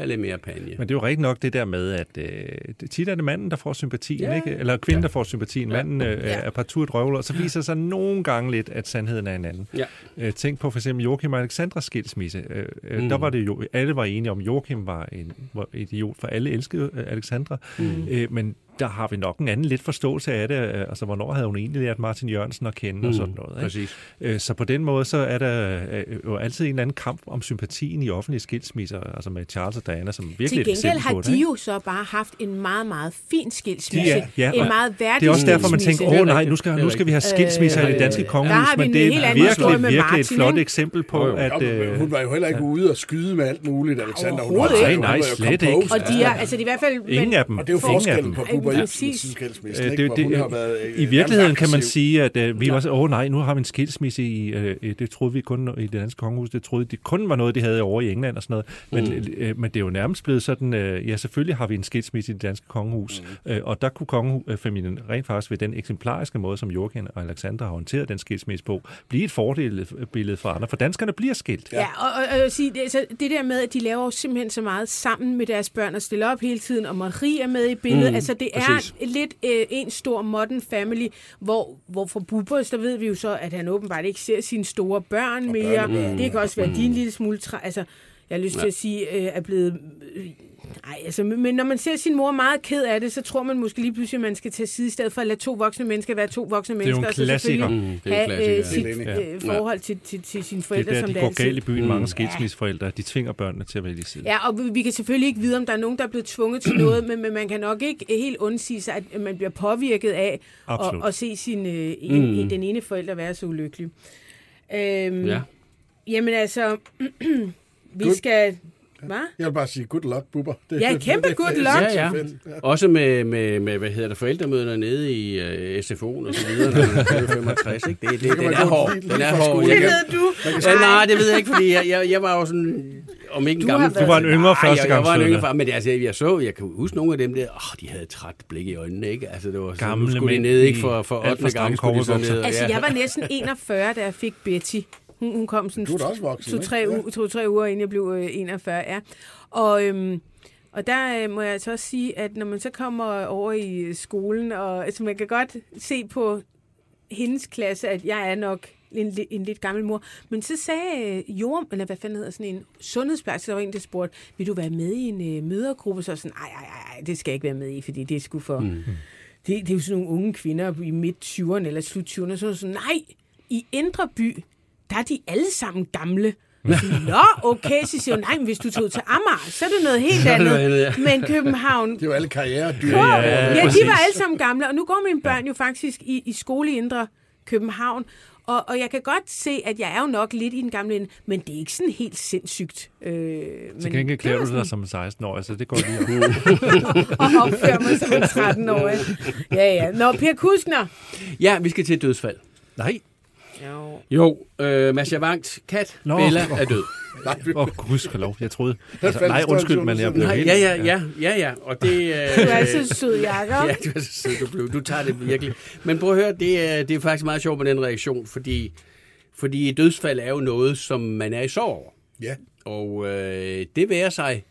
S3: Det kan lidt mere panje.
S2: Men det er jo rigtigt nok det der med, at øh, tit er det manden, der får sympatien,
S3: Ja.
S2: ja. ikke? eller kvinden, der får sympatien. Manden øh,
S1: Ja.
S2: er partout et røvler, og så viser sig nogle gange lidt, at sandheden er en anden.
S3: Ja.
S2: Øh, tænk på for eksempel Joachim og Alexandras skilsmisse. Øh, øh,
S3: Mm.
S2: Der var det jo, alle var enige om, Joachim var en var idiot, for alle elskede øh, Alexandra. Mm. Øh, men der har vi nok en anden lidt forståelse af det. øh, Altså, hvornår havde hun egentlig lært Martin Jørgensen at kende mm. og sådan noget. Ikke?
S3: Præcis.
S2: Øh, Så på den måde, så er der øh, jo altid en eller anden kamp om sympatien i offentlige skilsmisser, altså med Charles og Diana, som virkelig
S1: Til gengæld har
S2: det,
S1: de jo så bare haft en meget, meget fin skilsmisse.
S2: Ja, ja,
S1: en meget værdig
S2: Det er også derfor, man tænker, åh nej, nu skal, nu skal vi have skilsmisser i
S1: Øh,
S2: det danske
S1: der
S2: kongehus,
S1: har vi
S2: men
S1: en
S2: det er virkelig,
S1: med
S2: virkelig et flot
S1: ikke?
S2: eksempel på,
S3: Jo, jo.
S2: at... Øh,
S4: hun var jo heller ikke ude og skyde med alt muligt, Alexander. Hun var,
S2: Nej,
S4: jo
S2: slet ikke.
S1: Og de er, altså de i hvert fald...
S2: ingen af dem.
S4: Og det er jo forskellen på
S1: Ej,
S4: Bubber
S1: præcis.
S4: Ibsens skilsmisse,
S2: Øh,
S4: ikke?
S2: det,
S4: hun har
S2: det,
S4: været, øh,
S2: I virkeligheden kan man sige, at øh, vi var så, åh nej, nu har vi en skilsmisse i, øh, det troede vi kun i det danske kongehus, det troede de kun var noget, de havde over i England og sådan noget, men,
S4: Mm.
S2: øh, men det er jo nærmest blevet sådan, øh, ja selvfølgelig har vi en skilsmisse i det danske kongehus,
S4: Mm.
S2: øh, og der kunne kongefamilien rent faktisk ved den eksemplariske måde, som Joachim og Alexander har håndteret den skilsmisse på, blive et fordelsbillede for andre, for danskerne bliver skilt.
S1: Ja, og, og, og jeg vil sige, det, altså, det der med, at de laver jo simpelthen så meget sammen med deres børn og stiller op hele tiden, og Marie er med i billedet.
S3: Mm,
S1: altså, det
S3: præcis.
S1: er lidt øh, en stor modern family, hvor, hvor for Bubbers, der ved vi jo så, at han åbenbart ikke ser sine store børn mere.
S4: børnebørn.
S1: Det kan også være, er en lille smule... Træ, altså, jeg har lyst ja. til at sige, øh, er blevet... Øh, Nej, altså, men når man ser sin mor meget ked af det, så tror man måske lige pludselig, at man skal tage side i stedet for at lade to voksne mennesker være to voksne
S2: jo en
S1: mennesker, og så
S2: klassiker.
S1: selvfølgelig
S3: Mm, det er en
S1: have øh,
S3: klassiker,
S1: sit
S4: ja.
S1: øh, forhold til, til, til sine
S2: Det
S1: forældre,
S2: er der,
S1: som
S2: de
S1: det
S2: går
S1: altid
S2: galt i byen. Mange
S3: Mm.
S2: skilsmisseforældre, de tvinger børnene til at vælge side.
S1: Ja, og vi- kan selvfølgelig ikke vide, om der er nogen, der er blevet tvunget til noget, men, men man kan nok ikke helt undsige sig, at man bliver påvirket af at,
S2: Absolut.
S1: at se sin, øh, en,
S3: mm.
S1: den ene forælder være så ulykkelig. Øhm,
S3: Ja.
S1: Jamen altså, [CLEARS THROAT] vi
S4: Good.
S1: skal... Hvad?
S4: Jeg vil bare sige, good luck, Bubber. Det,
S1: Ja, kæmpe good luck.
S3: Ja, ja. Også med, med, med hvad hedder det, forældremøder nede i uh, SFO'en og så videre, når man er 65, [LAUGHS] ikke? Det, det, den er hård. Den er hård.
S1: Det ved du.
S3: Ja, nej, det ved jeg ikke, fordi jeg, jeg, jeg var jo sådan, om ikke en gammel...
S2: Du var en yngre første
S3: jeg, jeg
S2: gang.
S3: var en yngre far, men det, altså, jeg så, jeg kan huske nogle af dem der, åh, de havde et træt blik i øjnene, ikke? Altså, det var sådan,
S2: Gamle
S3: skulle de ned, ikke? For, for
S2: alt for
S3: 8.
S2: stramme
S3: gang skulle de så ned.
S1: Altså, jeg var næsten 41, da jeg fik Betty. Hun, hun kom sådan to-tre uger, to, tre uger, inden jeg blev øh, 41. Ja. Og, øhm, og der øh, må jeg altså også sige, at når man så kommer over i skolen, og altså, man kan godt se på hendes klasse, at jeg er nok en, en lidt gammel mor. Men så sagde øh, Jorm, eller hvad fanden hedder sådan en sundhedsplejerske, der var en, der spurgte, vil du være med i en øh, mødergruppe? Så sådan, nej, nej, nej, det skal jeg ikke være med i, fordi det er sgu for... Mm. Det, det er jo sådan nogle unge kvinder i midt 20'erne eller slut 20'erne, så sådan, nej, i Indre By, der er de alle sammen gamle. Nå, okay, så siger hun, nej, men hvis du tog til Amager, så er det noget helt andet.
S3: andet,
S1: Men København,
S4: Det er jo alle karrieredyr.
S1: Ja,
S2: ja,
S1: ja, de var alle sammen gamle, og nu går mine børn jo faktisk i, i skole i Indre København, og, og jeg kan godt se, at jeg er jo nok lidt i den gamle ende, men det er ikke sådan helt sindssygt. Øh,
S2: Til
S1: men
S2: gengæld
S1: det
S2: klæder du dig som 16 år, altså det går lige op. [LAUGHS]
S1: og opfører mig som en 13-årig. Ja, ja. Nå, Per Kuskner.
S3: ja, vi skal til et dødsfald.
S2: Nej.
S1: Jo.
S3: Jo, øh, Mads Javanks kat,
S2: Nå.
S3: Bella, er død. [LAUGHS]
S4: Nej,
S2: Åh, oh, gudskelov, jeg troede... Altså, nej, undskyld,
S4: en
S2: men jeg blev
S3: Nej,
S2: helt...
S3: ja, ja, ja, ja, ja, og det... [LAUGHS] Øh,
S1: Du er så sød, Jacob.
S3: Ja, du er så sød, du, blev. du tager det virkelig. Men prøv at høre, det er, det er faktisk meget sjovt med den reaktion, fordi, fordi dødsfald er jo noget, som man er i sorg over.
S4: Ja.
S3: Og øh, det værer sig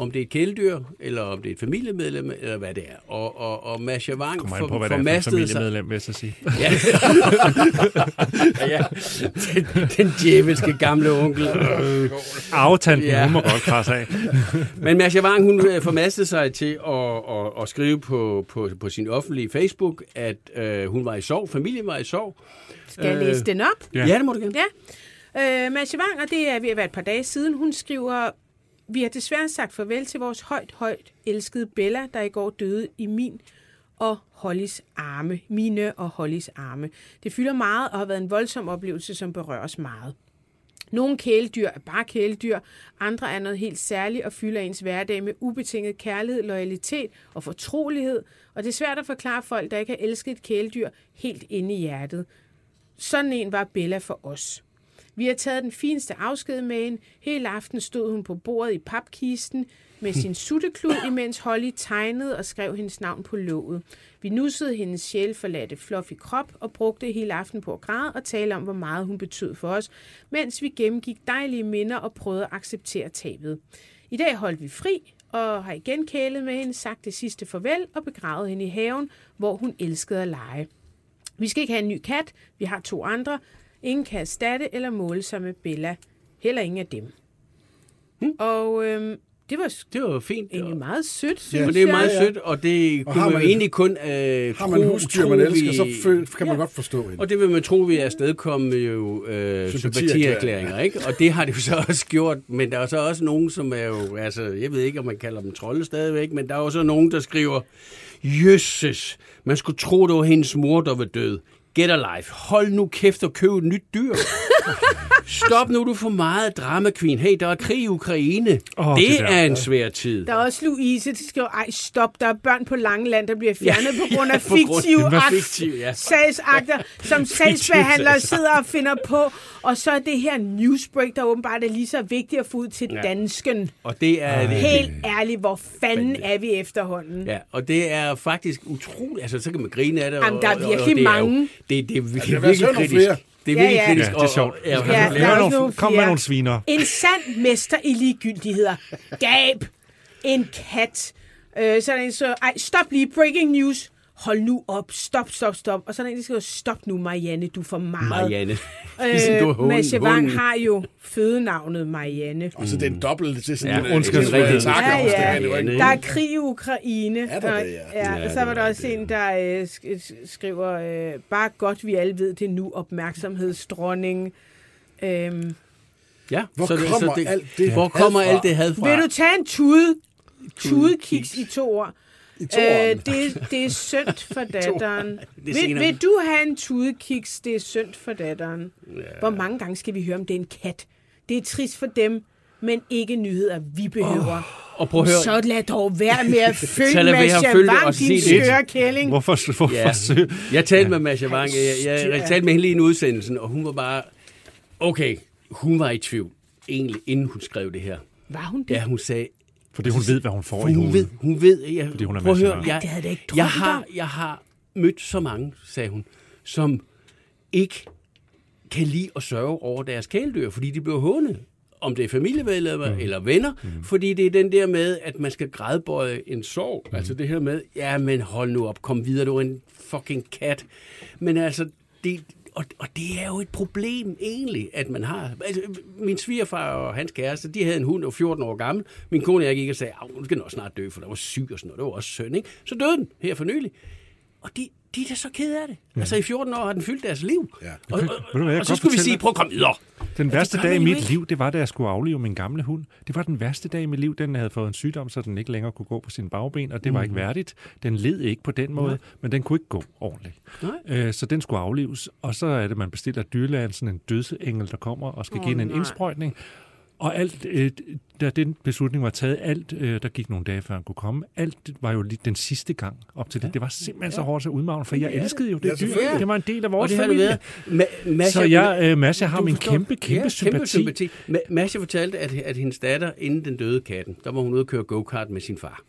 S3: om det er et kæledyr, eller om det er et familiemedlem, eller hvad det er. Og, og, og Masha Wang
S2: Kommer
S3: for,
S2: på, hvad det er for familiemedlem, vil jeg så sige.
S3: Ja. ja. Den, den djævelske gamle onkel.
S2: Arvetanten,
S3: Ja.
S2: hun må godt krasse af.
S3: Men Masha Wang, hun øh, formastede sig til at, at, at skrive på, på, på sin offentlige Facebook, at øh, hun var i sorg, familien var i sorg.
S1: Skal jeg læse den op?
S3: Ja, ja det må du gerne.
S1: Ja. Øh, Masha Wang, og det er ved at være et par dage siden, hun skriver, vi har desværre sagt farvel til vores højt, højt elskede Bella, der i går døde i min og Hollys arme. Mine og Hollys arme. Det fylder meget og har været en voldsom oplevelse, som berører os meget. Nogle kæledyr er bare kæledyr, andre er noget helt særligt og fylder ens hverdag med ubetinget kærlighed, loyalitet og fortrolighed, og det er svært at forklare folk, der ikke har elsket et kæledyr helt inde i hjertet. Sådan en var Bella for os. Vi har taget den fineste afsked med hende. Hele aften stod hun på bordet i papkisten med sin [LAUGHS] sutteklud, imens Holly tegnede og skrev hendes navn på låget. Vi nussede hendes sjælforladte fluffy krop og brugte hele aften på at græde og tale om, hvor meget hun betød for os, mens vi gennemgik dejlige minder og prøvede at acceptere tabet. I dag holdt vi fri og har igen kælet med hende, sagt det sidste farvel og begravet hende i haven, hvor hun elskede at lege. Vi skal ikke have en ny kat. Vi har to andre. Ingen kan erstatte eller måle sig med Bella. Heller ingen af dem. Hmm. Og øhm, det var
S3: Det var fint.
S1: egentlig meget sødt, synes
S4: Ja,
S3: det er meget sødt, og det
S4: Og
S3: kunne
S4: har
S3: man jo
S4: man-
S3: egentlig kun øh,
S4: Har man
S3: tro-
S4: husdyr, man elsker, så føl, kan man
S3: Ja.
S4: godt forstå hende.
S3: Og det vil man tro, vi er afstedkommet jo øh, sympatierklæringer, ikke? Og det har det jo så også gjort, men der er så også nogen, som er jo, altså, jeg ved ikke, om man kalder dem trolde stadigvæk, men der er jo så nogen, der skriver, Jøsses, man skulle tro, det var hendes mor, der var død. Get a life. Hold nu kæft og køb et nyt dyr. [LAUGHS] Stop nu, du for meget drama queen. Hey, der er krig i Ukraine.
S2: Åh,
S3: det,
S2: det
S3: det
S2: der.
S3: er en svær tid.
S1: Der er også Louise, der skriver, ej stop, der er børn på Langeland, der bliver fjernet [LAUGHS] ja. på grund af
S3: grund-
S1: fiktive
S3: var
S1: akt-
S3: fiktiv, ja.
S1: sagsakter, som sagsbehandlere sidder og finder på. Og så er det her newsbreak, der åbenbart er lige så vigtigt at få ud til ja. Dansken.
S3: Og det er...
S1: Helt ærligt, hvor fanden er vi efterhånden?
S3: Ja, og det er faktisk utroligt. Altså, så kan man grine af det.
S1: Jamen,
S3: og,
S1: der er
S3: og- og
S1: virkelig
S3: det er jo-
S1: mange.
S3: Det, det er virkelig,
S4: der er
S3: virkelig
S4: sådan nogle
S3: kritisk.
S4: flere.
S3: Det er
S1: Ja,
S3: virkelig
S1: ja.
S3: kritisk.
S2: Ja, det er sjovt.
S3: Og, og, ja,
S1: Ja,
S2: nogle, kom med nogle sviner.
S1: En sand mester i ligegyldigheder. Gab. En kat. Øh, så er der en så, ej, stop lige, breaking news. Hold nu op, stop, stop, stop. Og så er der en, der skriver, stop nu, Marianne, du er for meget.
S3: Marianne. Ligesom du er
S1: Øh, Wang
S3: hunden.
S1: har jo fødenavnet Marianne.
S4: Og så det er en dobbelt til sådan
S3: Ja,
S4: en... takke
S1: Ja, ja.
S4: det var ikke-
S1: Der er krig i Ukraine.
S4: Er der
S1: og,
S4: det, ja?
S1: ja,
S3: Ja,
S1: og så
S3: det
S1: var der
S3: var
S1: også
S3: det.
S1: en, der øh, sk- skriver, øh, bare godt, vi alle ved det nu, opmærksomhedsdronning. Øhm,
S3: Ja,
S4: Hvor
S3: så det,
S4: kommer
S3: så det,
S4: alt det
S3: Hvor kommer alt det had fra?
S1: Vil du tage en tude? Tudekiks i to år.
S4: I
S1: Øh, det, det er synd [LAUGHS] for datteren. Vil, vil du have en tudekiks? Det er synd for datteren. Hvor mange gange skal vi høre om det er en kat? Det er trist for dem, men ikke nyheder, vi behøver.
S3: Og prøv at høre.
S1: Så lad dog være med at [LAUGHS] følge Masha Wang, din skøre kælling.
S2: Hvorfor, hvorfor
S3: Ja. Jeg talte med Masha Wang. Jeg, jeg,
S1: styr.
S3: jeg talte med hende lige i en udsendelsen, og hun var bare... Okay, hun var i tvivl, egentlig, inden hun skrev det her.
S1: Var hun det?
S3: Ja, hun sagde,
S2: Fordi hun ved, hvad hun får
S3: For
S2: i
S3: hun
S2: hovedet.
S3: ved, hun ved, jeg,
S2: Fordi hun er
S3: prøv at høre, jeg,
S1: det havde jeg ikke
S3: jeg, har, jeg har mødt så mange, sagde hun, som ikke kan lide at sørge over deres kæledyr, fordi de bliver hånet. Om det er familiemedlemmer mm. eller venner, mm. fordi det er den der med, at man skal grædbøje en sorg. Mm. Altså det her med, ja, men hold nu op, kom videre, du er en fucking kat. Men altså, det, og, og det er jo et problem egentlig, at man har... Altså, min svigerfar og hans kæreste, de havde en hund, der var 14 år gammel. Min kone og jeg gik og sagde, at hun skal nok snart dø, for der var syg og sådan noget. Det var også synd, ikke? Så døde den her for nylig. Og de, de er da så kede af det. Ja. Altså i 14 år har den fyldt deres liv.
S4: Ja.
S3: Og, og,
S2: hvad, jeg
S3: og så skulle vi sige, prøv at komme videre.
S2: Den værste dag i mit
S3: ikke.
S2: liv, det var, da jeg skulle aflive min gamle hund. Det var den værste dag i mit liv. Den havde fået en sygdom, så den ikke længere kunne gå på sine bagben, og det var ikke værdigt. Den led ikke på den måde, men den kunne ikke gå ordentligt.
S3: Nej.
S2: Øh, så den skulle aflives, og så er det, man bestiller dyrlægen, sådan en dødsengel, der kommer og skal
S1: Åh,
S2: give en
S1: nej.
S2: indsprøjtning. Og alt, øh, da den beslutning var taget, alt, øh, der gik nogle dage før han kunne komme, alt var jo lige den sidste gang op til det. Det var simpelthen så hårdt at udmagne, for jeg elskede jo det
S4: Ja,
S2: dyr. Det var en del af vores
S3: det
S2: familie.
S3: Ma- Masha,
S2: Så jeg, øh, Masha har min
S3: forstår-
S2: kæmpe, kæmpe,
S3: ja,
S2: sympati.
S3: sympati. Ma- Masha fortalte, at, at hendes datter, inden den døde katten, der var hun ude at køre go-kart med sin far.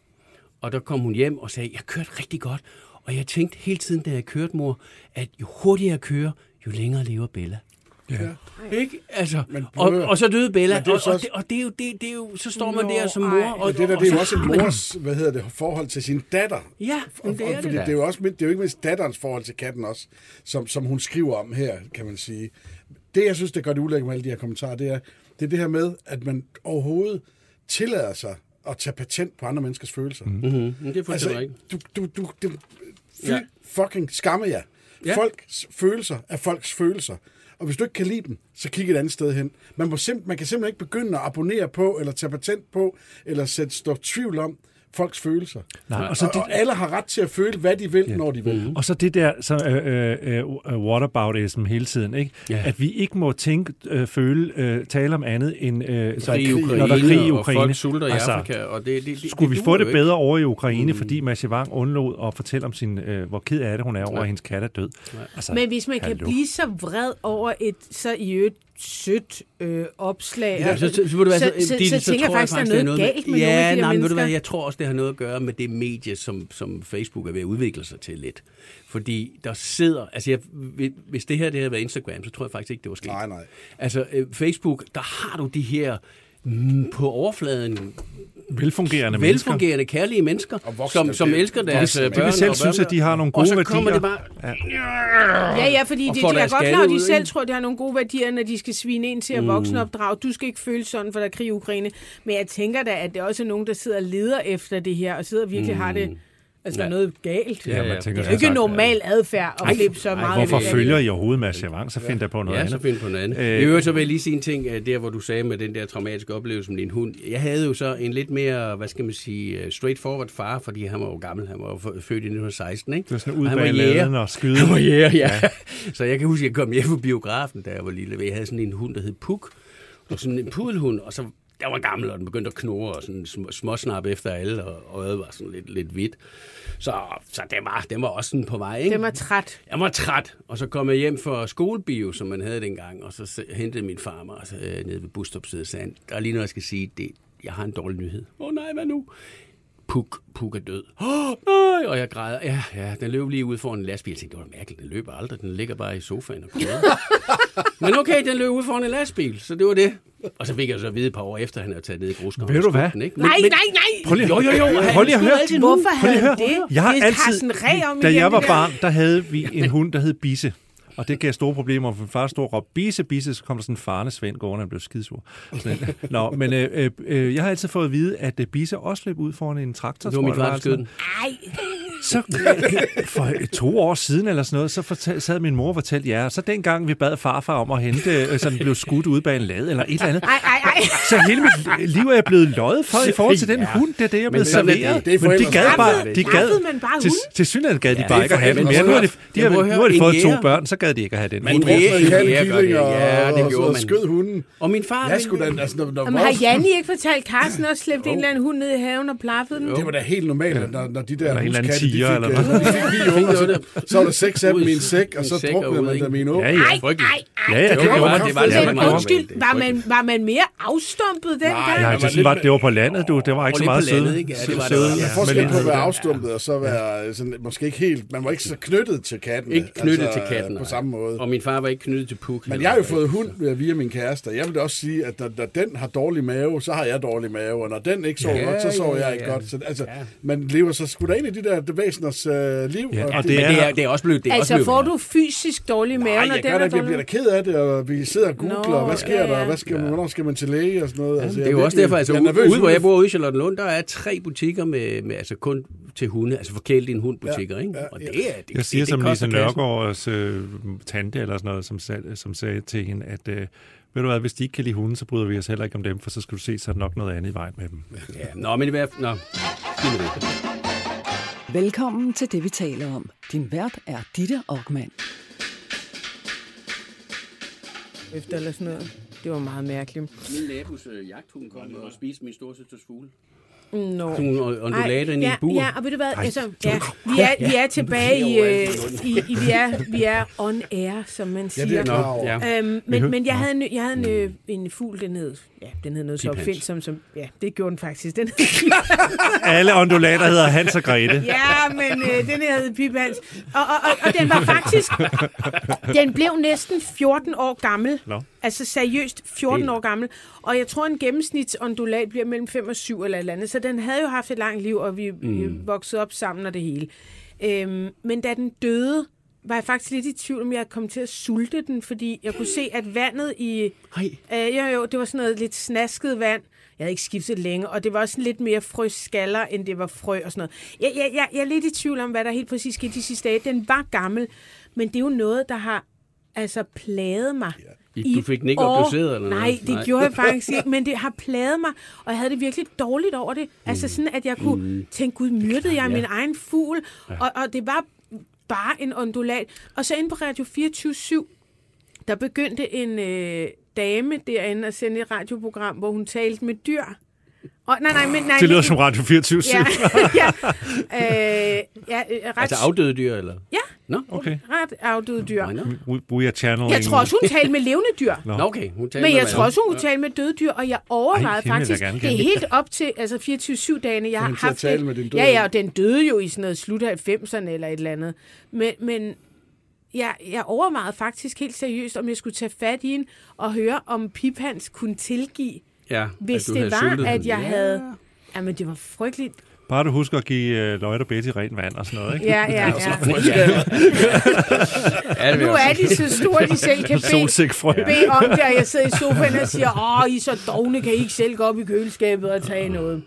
S3: Og der kom hun hjem og sagde, jeg kørte rigtig godt. Og jeg tænkte hele tiden, da jeg kørte, mor, at jo hurtigere jeg kører, jo længere lever Bella.
S4: Ja.
S3: Ikke? Altså,
S4: Men
S3: og, og så døde Bella,
S4: Men det er
S3: og,
S4: så
S3: og,
S4: også-
S3: det, og det, er jo, det, det er jo, så står man
S1: Nå,
S3: der som
S1: ej.
S3: mor. Og,
S4: Og det der,
S3: og,
S4: det er jo
S3: så
S4: også en
S3: man-
S4: mors, hvad hedder det, forhold til sin datter.
S3: Ja, men det er
S4: fordi
S3: det da.
S4: det er jo også det er jo ikke mindst datterens forhold til katten også, som, som hun skriver om her, kan man sige. Det, jeg synes, det gør det ulækkert med alle de her kommentarer, det er det, er det her med, at man overhovedet tillader sig at tage patent på andre menneskers følelser. Mm.
S3: Mhm, men det er fuldstændig
S4: Altså,
S3: rigtigt.
S4: du, du, du, du, fy
S3: Ja.
S4: ja. fucking skamme jer.
S3: Ja.
S4: Ja. Folks følelser er folks følelser. Og hvis du ikke kan lide dem, så kig et andet sted hen. Man, må simp- man kan simpelthen ikke begynde at abonnere på, eller tage patent på, eller sætte stort tvivl om folks følelser.
S2: Nej, og
S4: Og,
S2: så
S4: og,
S2: det-
S4: og alle har ret til at føle, hvad de vil, ja. når de vil.
S2: Og så det der så, øh, øh, øh, whataboutism hele tiden, ikke?
S3: Ja.
S2: At vi ikke må tænke, øh, føle, øh, tale om andet end, øh, så,
S3: Krig Ukraine,
S2: når der er krig i
S3: og
S2: Ukraine.
S3: folk sulter i Afrika, og det, det, det,
S2: Skulle vi
S3: det
S2: få
S3: duer
S2: det
S3: ikke.
S2: bedre over i Ukraine, mm. fordi Masha Wang undlod at fortælle om sin, øh, hvor ked af det hun er over,
S3: Ja.
S2: at hendes kat er død. Altså,
S1: Men hvis man kan
S2: hallo.
S1: blive så vred over et så i øvrigt sødt øh, opslag,
S3: Ja, så, så, så, ved du hvad,
S1: så,
S3: så,
S1: så,
S3: Ditte,
S1: så, tænker jeg faktisk, der er noget,
S3: det
S1: galt med
S3: ja,
S1: nogle af de
S3: nej,
S1: mennesker.
S3: hvad, jeg tror også, det har noget at gøre med det medie, som, som Facebook er ved at udvikle sig til lidt. Fordi der sidder, altså jeg, hvis det her det havde været Instagram, så tror jeg faktisk ikke, det var sket.
S4: Nej, nej.
S3: Altså øh, Facebook, der har du de her mm, på overfladen
S2: velfungerende mennesker.
S3: velfungerende, kærlige mennesker,
S4: Og voksne,
S3: som, som elsker deres
S4: voksne
S3: øh, børn.
S2: De selv
S3: og
S2: synes, at de har nogle
S3: og
S2: gode
S3: så
S2: værdier.
S3: kommer det bare,
S1: Ja, ja, fordi
S3: Og
S1: de, de er godt klar, at de
S3: ud,
S1: selv tror, de har nogle gode værdier, når de skal svine ind til at voksenopdrage. Du skal ikke føle sådan, for der er krig i Ukraine. Men jeg tænker da, at det også er nogen, der sidder og leder efter det her, og sidder og virkelig har det... Altså, der er
S3: Ja.
S1: noget galt.
S2: Ja, man
S3: ja.
S2: tænker
S1: Det er jo ikke normal adfærd at
S3: Ej,
S1: klippe så
S3: ej,
S1: meget.
S2: Hvorfor
S1: det.
S2: følger I overhovedet Masha Wang? Så find der på noget
S3: Ja, så
S2: andet.
S3: find på noget andet.
S2: Øh,
S3: I øvrigt så vil jeg lige sige en ting, øh, der hvor du sagde med den der traumatiske oplevelse med din hund. Jeg havde jo så en lidt mere, hvad skal man sige, øh, straightforward far, fordi han var jo gammel, han var jo født i 1916, ikke?
S2: Det var sådan ud bag laden og skyde.
S3: Han var jæger, ja. ja. [LAUGHS] Så jeg kan huske, at jeg kom hjem på biografen, da jeg var lille. Jeg havde sådan en hund, der hed Puk, og sådan en pudelhund, og så der var gammel, og den begyndte at knurre og sådan sm- småsnap efter alle, og øjet var sådan lidt, lidt hvidt. Så, så den, var, den var også sådan på vej, ikke?
S1: Den var træt.
S3: Jeg var træt, og så kom jeg hjem fra skolebio, som man havde dengang, og så hentede min far mig altså, øh, nede ved busstopstedet og sagde, der er lige noget, jeg skal sige, det, jeg har en dårlig nyhed. Åh oh, nej, hvad nu? Puk, Puk er død. Oh, nej, og jeg græder. Ja, ja, den løb lige ud foran en lastbil. Jeg tænkte, det var mærkeligt, den løber aldrig. Den ligger bare i sofaen og kører. [LAUGHS] Men okay, den løb ud foran en lastbil, så det var det. Og så fik jeg så at vide et par år efter, at han havde taget ned i grusgraven.
S2: Ved du hvad?
S3: Den, ikke?
S1: Nej, nej, nej!
S2: Prøv lige,
S3: Jo, jo, jo.
S2: Prøv lige at høre.
S3: altid.
S1: Hvorfor havde han det?
S2: Jeg har
S1: det er
S2: altid,
S1: om
S2: da jeg var barn, der havde vi en hund, der hed Bisse. Og det gav store problemer, for min far stod og råbte, Bisse, Bisse, så kom der sådan en farne Svend gående, og han blev skidesur. Sådan, Nå, men øh, øh, øh, jeg har altid fået at vide, at øh, Bisse også løb ud foran en traktor.
S3: Det var
S2: jeg,
S3: far, der skød den.
S1: Ej,
S2: Så [LAUGHS] for to år siden eller sådan noget, så fortal, sad min mor og fortalte jer, så dengang vi bad farfar om at hente, øh, så den blev skudt ud bag en lade eller et eller andet.
S1: ej, ej, ej.
S2: Så hele mit liv er jeg blevet løjet for i forhold til den
S3: Ja.
S2: hund. Det er det, jeg blevet
S3: er
S2: serveret.
S3: det.
S4: Det er
S2: Men de gad bare... De gad,
S1: man bare
S2: til, til synligheden gad de
S3: Ja,
S2: bare ikke at have den mere. Nu har de, de,
S3: Jeg
S2: har, nu har de fået to børn, så gad de ikke at have den.
S3: Men Ja, det
S4: og,
S3: gjorde
S4: og,
S3: man.
S4: skød hunden.
S3: Og min far...
S4: Jeg skulle da, altså, når, når
S1: Jamen, har Janni ikke fortalt, Carsten også slæbte en eller anden hund ned i haven og plaffede den?
S4: Det var da helt normalt, når, når de der huskatte,
S2: tiger,
S4: fik,
S2: eller
S4: øh,
S2: hvad?
S4: når de fik unger, så, var der seks af dem i en sæk, og så druknede
S3: ud,
S4: man dem i en å.
S2: Ja, ja.
S1: Ej, ej, ej.
S2: Ja, ja, det
S3: var- det var.
S1: Undskyld,
S3: Det er
S1: var man, var man mere afstumpet dengang?
S4: Nej,
S2: Ja,
S4: man
S2: det,
S4: var
S2: det var på landet, du. Det var ikke så meget
S3: på
S2: søde.
S3: Ja, det var det.
S4: Der forskel på at være afstumpet, og så være sådan, måske ikke helt, man var ikke så knyttet til katten.
S3: Ikke knyttet
S4: altså,
S3: til katten.
S4: På
S3: nej.
S4: samme måde.
S3: Og min far var ikke knyttet til Puk.
S4: Men jeg har jo fået hund øh, via min kæreste, jeg vil da også sige, at når, når den har dårlig mave, så har jeg dårlig mave, og når den ikke sover godt, så sover jeg ikke godt. Så, altså, man lever så sgu da ind i de der væseners øh, liv.
S2: Ja,
S4: og
S2: det
S3: det
S2: er-
S3: er, det er også blevet... Det er også
S1: Altså,
S3: blevet
S1: får du fysisk dårlig mave,
S4: Nej,
S1: når
S4: jeg
S1: den er
S4: ikke. Jeg bliver da
S1: dårlig?
S4: ked af det, og vi sidder og googler,
S1: Nå,
S4: hvad sker
S1: ja,
S4: der,
S1: ja.
S4: hvad skal man, hvornår skal man til læge og sådan noget. Altså,
S3: Det er jo også derfor, altså
S4: jeg er
S3: ude, hvor jeg bor ude i Charlottenlund, der er tre butikker med, med altså kun til hunde, altså forkæle din hund butikker,
S4: Ja,
S3: ikke?
S4: ja,
S3: Og
S4: ja.
S3: det er det,
S2: Jeg siger
S3: det,
S2: som
S3: det
S2: Lise
S3: koster kassen.
S2: Nørgaards øh, tante eller sådan noget, som, som sagde til hende, at øh, ved du hvad, hvis de ikke kan lide hunden, så bryder vi os heller ikke om dem, for så skal du se, så er der nok noget andet i vejen med dem.
S3: Ja, nå, men i hvert fald... Nå, det.
S5: Velkommen til det, vi taler om. Din vært er Ditte Aukmann.
S1: Efter eller sådan noget. Det var meget mærkeligt.
S3: Min nabos øh, jagthund kom og spiste min storsøsters fugle.
S1: Nå.
S3: Sådan nogle undulater inde i
S1: ja,
S3: en bur.
S1: Ja, og ved du hvad, altså, ja, vi, er, vi er tilbage i, øh, i, i vi, er, vi er on air, som man
S4: Ja,
S1: siger.
S4: det er over.
S3: Ja.
S1: Øhm, men, men jeg havde en, jeg havde en, øh, en fugl, den hed, ja, den hed noget så
S3: Piphans.
S1: opfindsom som, ja, det gjorde den faktisk. Den [LAUGHS]
S2: Alle undulater hedder Hans og Grete.
S1: Ja, men øh, den her hed Pipans. Og, og, og, og den var faktisk... Den blev næsten 14 år gammel.
S2: Nå.
S1: Altså seriøst 14
S3: Helt.
S1: år gammel. Og jeg tror, en gennemsnitsondulat bliver mellem 5 og 7 eller et eller andet. Så den havde jo haft et langt liv, og vi mm. voksede op sammen og det hele. Øhm, men da den døde, var jeg faktisk lidt i tvivl, om jeg kom til at sulte den, fordi jeg kunne se, at vandet i...
S3: Hej.
S1: Øh, jo, jo, det var sådan noget lidt snasket vand. Jeg havde ikke skiftet længe, og det var også lidt mere frøskaller, end det var frø og sådan noget. Jeg, jeg, jeg, jeg er lidt i tvivl om, hvad der helt præcis skete de sidste dage. Den var gammel, men det er jo noget, der har altså plaget mig.
S3: I- du fik den ikke
S1: år.
S3: obduceret eller noget?
S1: Nej, det
S3: Nej.
S1: gjorde jeg [LAUGHS] faktisk ikke, men det har plaget mig, og jeg havde det virkelig dårligt over det. Altså sådan, at jeg kunne
S3: Mm.
S1: tænke, gud, myrdede jeg
S3: Ja.
S1: min egen fugl? Og, og det var bare en ondulat. Og så inde på Radio 24 der begyndte en øh, dame derinde at sende et radioprogram, hvor hun talte med dyr. Og, nej, nej, men, nej,
S2: Det lyder som Radio 24
S1: Ja, [LAUGHS] ja. [LAUGHS] Øh, ja, øh, ret,
S3: Altså afdøde dyr, eller?
S1: Ja.
S3: Nå,
S2: Okay.
S1: ret afdøde dyr.
S3: Nå.
S2: We are channeling.
S1: Jeg tror også, hun talte med levende dyr.
S2: Nå.
S3: Okay. Hun talte
S1: Men jeg tror også, hun kunne tale med døde dyr, og jeg overvejede
S2: Ej,
S1: faktisk,
S2: gerne
S1: det er helt op til altså 24-7-dagene, jeg har
S4: hun til at
S1: haft
S4: tale
S1: det.
S4: med din døde
S1: Ja, ja, og den døde jo i sådan noget slut 90'erne eller et eller andet. Men, men jeg, jeg overvejede faktisk helt seriøst, om jeg skulle tage fat i en og høre, om Piphans kunne tilgive,
S3: Ja,
S1: hvis det var, at jeg
S3: ja.
S1: havde... Jamen, det var frygteligt.
S2: Bare du husker at give uh, Lloyd og Betty rent vand og sådan noget, ikke?
S1: Ja, ja, ja.
S3: Ja,
S1: Nu er de så store, de selv kan bede, bede om det, og jeg sidder i sofaen og siger, åh, I er så dogne, kan I ikke selv gå op i køleskabet og tage noget.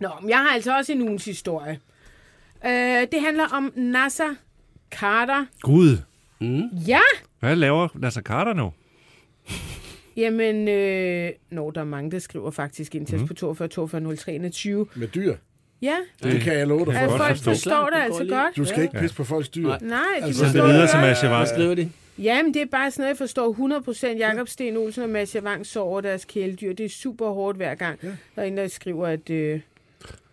S1: Nå, men jeg har altså også en ugens historie. Øh, det handler om Nasser Carter.
S2: Gud,
S1: Ja,
S2: hvad laver Nasser Carter nu?
S1: jamen, øh, nå, der er mange, der skriver faktisk ind til os på 42 42 03 21.
S4: Med dyr.
S1: Ja,
S4: Det kan jeg love dig
S1: at
S4: for.
S1: folk
S2: forstå.
S1: forstår det
S3: Det
S1: altså godt.
S4: Du skal ikke pisse på folks dyr.
S3: Nej.
S1: Nej, de
S4: Altså,
S1: forstår
S2: Det videre
S1: det
S2: til
S3: Hvad
S2: Javang.
S3: skriver de?
S1: Jamen, det er bare sådan noget, jeg forstår 100% Jakob Sten Olsen og Mads Javang så over deres kæledyr. Det er super hårdt hver gang. Ja. Der er en, der skriver, at... Øh,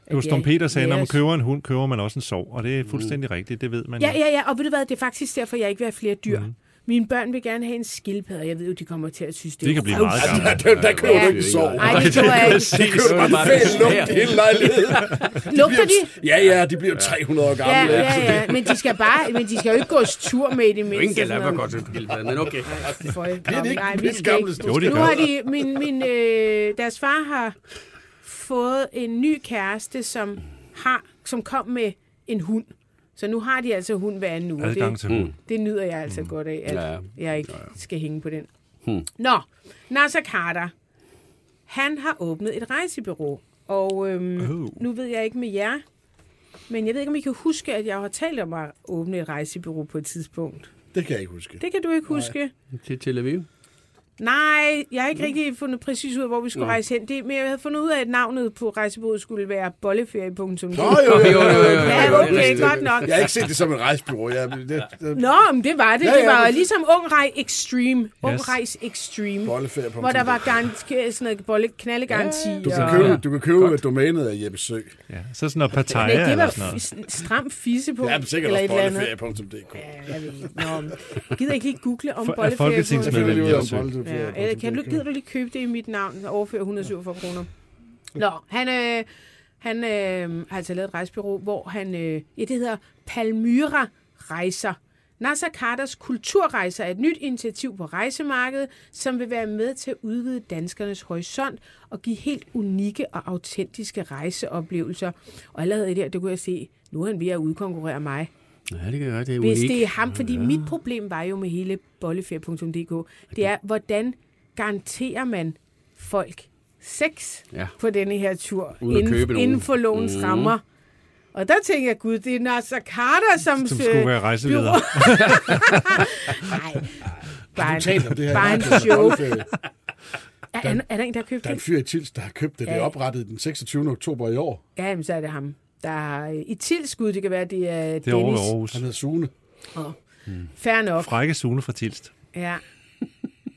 S2: Det var Storm
S1: ja,
S2: Peter sagde, når man køber en hund, køber man også en sov. Og det er fuldstændig rigtigt, det ved man
S1: Ja, ja, ja, og ved du hvad, det er faktisk derfor, jeg ikke vil have flere dyr. Mm. Mine børn vil gerne have en skildpadde. Jeg ved jo, de kommer til at synes, det,
S2: Det
S1: er
S2: kan blive meget
S4: Ja,
S2: gammelt.
S4: der, der køber
S1: Ja.
S4: du ikke en sov.
S1: Nej, det tror jeg ikke.
S4: Det køber bare fæl lugt i hele lejligheden. [LAUGHS]
S1: Lugter de?
S4: Ja, ja, de bliver jo 300 år
S1: Ja,
S4: gamle.
S1: ja, ja, men de skal bare, men de skal jo ikke gå tur med i det mindste.
S3: Ingen
S1: sådan noget.
S3: Galapagos skildpadde, men okay.
S1: Føj,
S4: Bliver de ikke
S1: nej, vi skal
S4: gamle?
S1: ikke.
S2: Jo, det
S1: Nu har de, min, min, øh, deres far har fået en ny kæreste, som, har, som kom med en hund. Så nu har de altså hund hver anden uge.
S2: Adgang
S1: Det,
S2: til hund.
S1: det nyder jeg altså godt af, at
S3: Ja.
S1: jeg ikke skal hænge på den. Nå, Nasser Carter, han har åbnet et rejsebureau. Og øhm,
S2: Oh.
S1: nu ved jeg ikke med jer, men jeg ved ikke, om I kan huske, at jeg har talt om at åbne et rejsebureau på et tidspunkt.
S4: Det kan jeg ikke huske.
S1: Det kan du ikke huske.
S3: Til Tel Aviv.
S1: Nej, jeg har ikke rigtig fundet præcis ud af, hvor vi skulle rejse hen. Det, men jeg havde fundet ud af, at navnet på rejsebureauet skulle være bolleferie.dk.
S4: Nå, jo, jo, jo, jo, jo, jo.
S1: Ja, okay, godt nok.
S4: Jeg har ikke set det som en rejsebureau. Jeg, det, det,
S1: Nå, men det var det.
S4: Ja,
S1: Det
S4: ja,
S1: var
S4: men-
S1: ligesom Ung Rej Extreme. Ung
S2: Yes.
S1: Rejs Extreme.
S4: bolleferie på
S1: Hvor der var garanti, sådan noget bolle, knallegaranti.
S4: Du kan købe, du kan købe domænet af Jeppe Sø.
S2: Ja, så sådan noget Pattaya
S1: Nej, det var f- stram fisse på.
S4: Ja, men sikkert også
S1: et
S4: bolleferie.dk.
S1: Ja, jeg ved ikke. Nå, gider ikke lige google om
S2: For- er
S1: bolleferie. på-
S2: folketingsmedlem
S4: Bolleferie.dk.
S1: Ja, eller kan du, gider du lige købe det i mit navn og overføre 147 kroner? Nå, han, øh, han øh, har altså lavet et rejsebureau, hvor han, øh, ja, det hedder Palmyra Rejser. Nasser Carters Kulturrejser er et nyt initiativ på rejsemarkedet, som vil være med til at udvide danskernes horisont og give helt unikke og autentiske rejseoplevelser. Og allerede der, det kunne jeg se, nu er han ved at udkonkurrere mig.
S3: Ja, det kan godt. Det er
S1: Hvis
S3: unikt.
S1: det er ham, fordi mit problem var jo med hele bolleferie.dk, det er, hvordan garanterer man folk sex
S3: Ja.
S1: på denne her tur, inden, inden for lovens
S3: Mhm.
S1: rammer. Og der tænker jeg, gud, det er Nasser Carter, som...
S2: Som skulle være rejseleder. [LAUGHS]
S1: Nej, bare,
S4: taler om det her.
S1: bare en.
S4: Bolleferie.
S1: Er, er, er der en, der har købt
S4: Der er en
S1: det?
S4: fyr i Tils, der har købt det. Det er
S1: Ja.
S4: oprettet den 26. oktober i år.
S1: Ja, jamen, så er det ham. Der har i tilskud, det kan være, det er
S2: Det er over ved
S1: Dennis.
S2: Aarhus.
S4: Han hedder Sune.
S1: Fair nok.
S2: Frække Sune fra Tilst.
S1: Ja.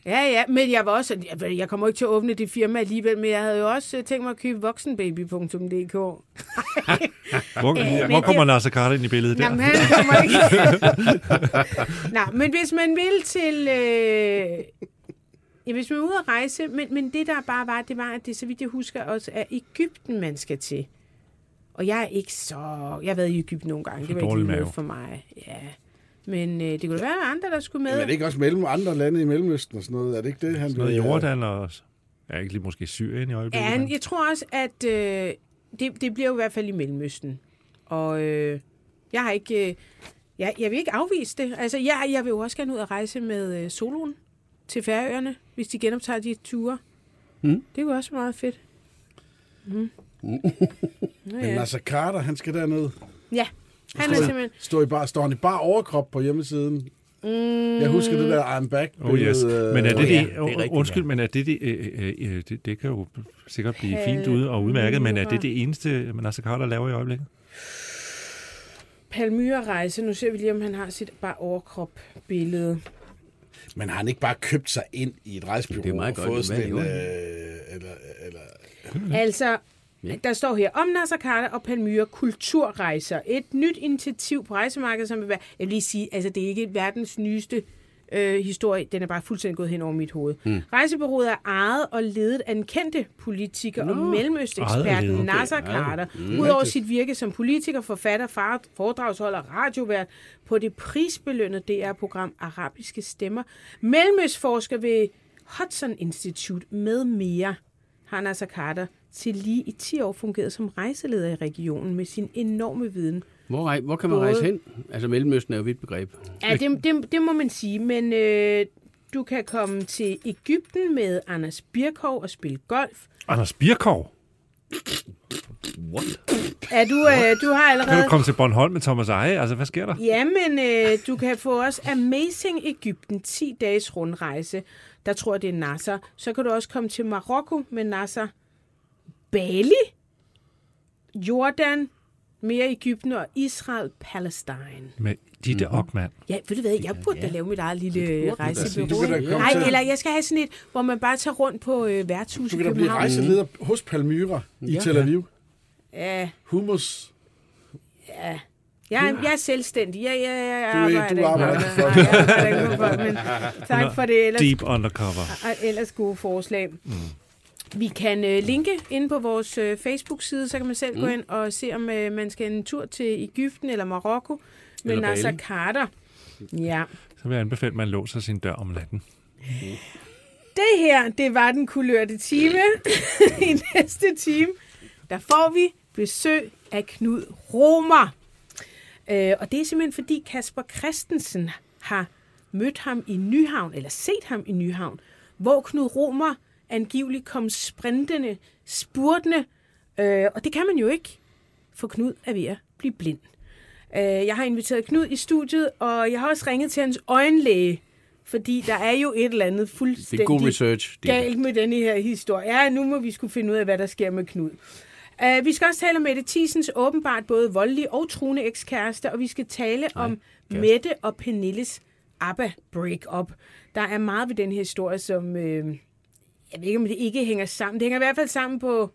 S1: Ja, ja, men jeg var også, jeg, jeg kommer ikke til at åbne det firma alligevel, men jeg havde jo også øh, tænkt mig at købe voksenbaby.dk. [LAUGHS]
S2: Hvor,
S1: men
S2: hvor kommer Nasser Carter ind i billedet der?
S1: Jamen, han kommer ikke. Nå, men hvis man vil til... Øh, ja, hvis man er ude at rejse, men, men det der bare var, det var, at det, så vidt jeg husker, også er Ægypten, man skal til. Og jeg er ikke så... Jeg har været i Ægypten nogle gange. Det var ikke noget
S2: mave.
S1: for mig. Ja. Men øh, det kunne da være andre, der skulle med.
S4: Men er det ikke også mellem andre lande i Mellemøsten og sådan noget? Er det ikke det, han
S2: Noget
S4: vil-
S2: Jordan og... Ja, ikke lige måske Syrien i øjeblikket.
S1: Ja,
S2: men-
S1: jeg tror også, at øh, det, det bliver jo i hvert fald i Mellemøsten. Og øh, jeg har ikke... Øh, jeg, jeg vil ikke afvise det. Altså, jeg, jeg vil jo også gerne ud og rejse med øh, soloen til Færøerne, hvis de genoptager de ture.
S3: Mm.
S1: Det kunne også være meget fedt. Mm. Nå,
S4: Men. Nasser Carter, han skal derned.
S1: ja, han er
S4: Står,
S1: simpelthen...
S4: står, i bare, står han i bare overkrop på hjemmesiden?
S1: Mm,
S4: Jeg husker det der I'm back
S2: Oh yes. Men er det, det,
S3: ja,
S2: det,
S3: det er rigtigt,
S2: undskyld,
S3: ja.
S2: men er det det, øh, øh, øh, det, det kan jo sikkert blive fint ud og udmærket, men er det det eneste, Nasser Carter laver i øjeblikket?
S1: Palmyra-rejse. Nu ser vi lige, om han har sit bare overkrop-billede.
S4: Men har han ikke bare købt sig ind i et rejsebureau
S3: Det er meget
S4: og
S3: godt.
S4: fået sådan en... Øh, eller, eller,
S1: Altså, der står her, om Nasser Carter og Palmyra kulturrejser. Et nyt initiativ på rejsemarkedet, som vil være... Jeg vil lige sige, altså det er ikke verdens nyeste øh, historie. Den er bare fuldstændig gået hen over mit hoved. Mm. Rejsebureauet er ejet og ledet af en kendte politiker og
S2: Ejet og
S1: mellemøsteksperten
S2: ledet.
S1: Nasser
S3: Okay,
S1: Carter.
S3: mm.
S1: Udover sit virke som politiker, forfatter, foredragsholder og radiovært på det prisbelønnede DR-program Arabiske Stemmer. Mellemøstforsker ved Hudson Institute med mere har Nasser Carter til lige i 10 år fungeret som rejseleder i regionen med sin enorme viden.
S3: Hvor, hvor kan man
S1: Både-
S3: rejse hen? Altså, Mellemøsten er jo et vidt begreb.
S1: Ja, det, det, det må man sige, men øh, du kan komme til Ægypten med Anders Birkov og spille golf.
S2: Anders Birkov?
S1: Er du, øh, du har
S2: Kan
S1: allerede...
S2: du komme til Bornholm med Thomas Eje? Altså, hvad sker der?
S1: Jamen, øh, du kan få også Amazing Ægypten, 10 dages rundrejse. Der tror jeg, det er Nasser. Så kan du også komme til Marokko med Nasser. Bali, Jordan, mere Ægypten og Israel, Palestine.
S2: Med Ditte
S3: Mhm.
S2: Ockmann.
S1: Ja, ved du hvad, jeg burde da lave mit eget lille
S4: Du
S1: rejsebureau.
S4: komme
S1: Nej, eller jeg skal have sådan et, hvor man bare tager rundt på øh, værtshus
S4: du
S1: i
S4: kan da blive
S1: København.
S4: rejseleder hos Palmyra i
S3: Ja.
S4: Tel Aviv.
S1: Ja,
S4: Hummus.
S1: ja. Jeg, er- jeg er selvstændig. Jeg, jeg, jeg
S4: Du er
S1: arbejder
S4: du arbejder
S1: ikke for. Jeg arbejder ikke for det, men [LAUGHS] tak for det. Ellers
S2: Deep Undercover.
S1: ellers gode forslag. Mm. Vi kan øh, linke ind på vores øh, Facebook-side, så kan man selv mm. gå ind og se, om øh, man skal en tur til Ægypten eller Marokko med
S3: Eller
S1: Nasser. Carter. Ja.
S2: Så vil jeg anbefale, at man låser sin dør om natten.
S1: Det her, det var den kulørte time. [LAUGHS] I næste time, der får vi besøg af Knud Romer. Øh, og det er simpelthen fordi Kasper Christensen har mødt ham i Nyhavn, eller set ham i Nyhavn, hvor Knud Romer angiveligt kom sprintende, spurtende, øh, og det kan man jo ikke, for Knud er ved at blive blind. Øh, jeg har inviteret Knud i studiet, og jeg har også ringet til hans øjenlæge, fordi der er jo et eller andet
S3: Det er
S1: fuldstændig
S3: god research. Det er
S1: galt med denne her historie. Ja, nu må vi skulle finde ud af, hvad der sker med Knud. Uh, vi skal også tale om Mette Thisens åbenbart både voldelige og truende ekskæreste, og vi skal tale Nej, om Mette og Pernilles ABBA break-up. Der er meget ved den her historie, som øh, jeg ved ikke, om det ikke hænger sammen. Det hænger i hvert fald sammen på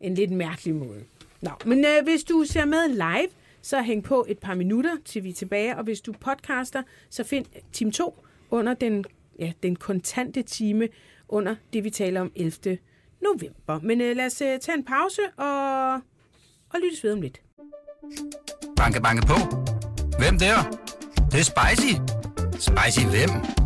S1: en lidt mærkelig måde. Nå, men øh, hvis du ser med live, så hæng på et par minutter, til vi er tilbage. Og hvis du podcaster, så find øh, time 2 under den, ja, den kontante time, under det, vi taler om 11. november. Men øh, lad os øh, tage en pause og, og lyttes ved om lidt.
S8: Banke, banke på. Hvem der? Det, det er spicy. Spicy hvem?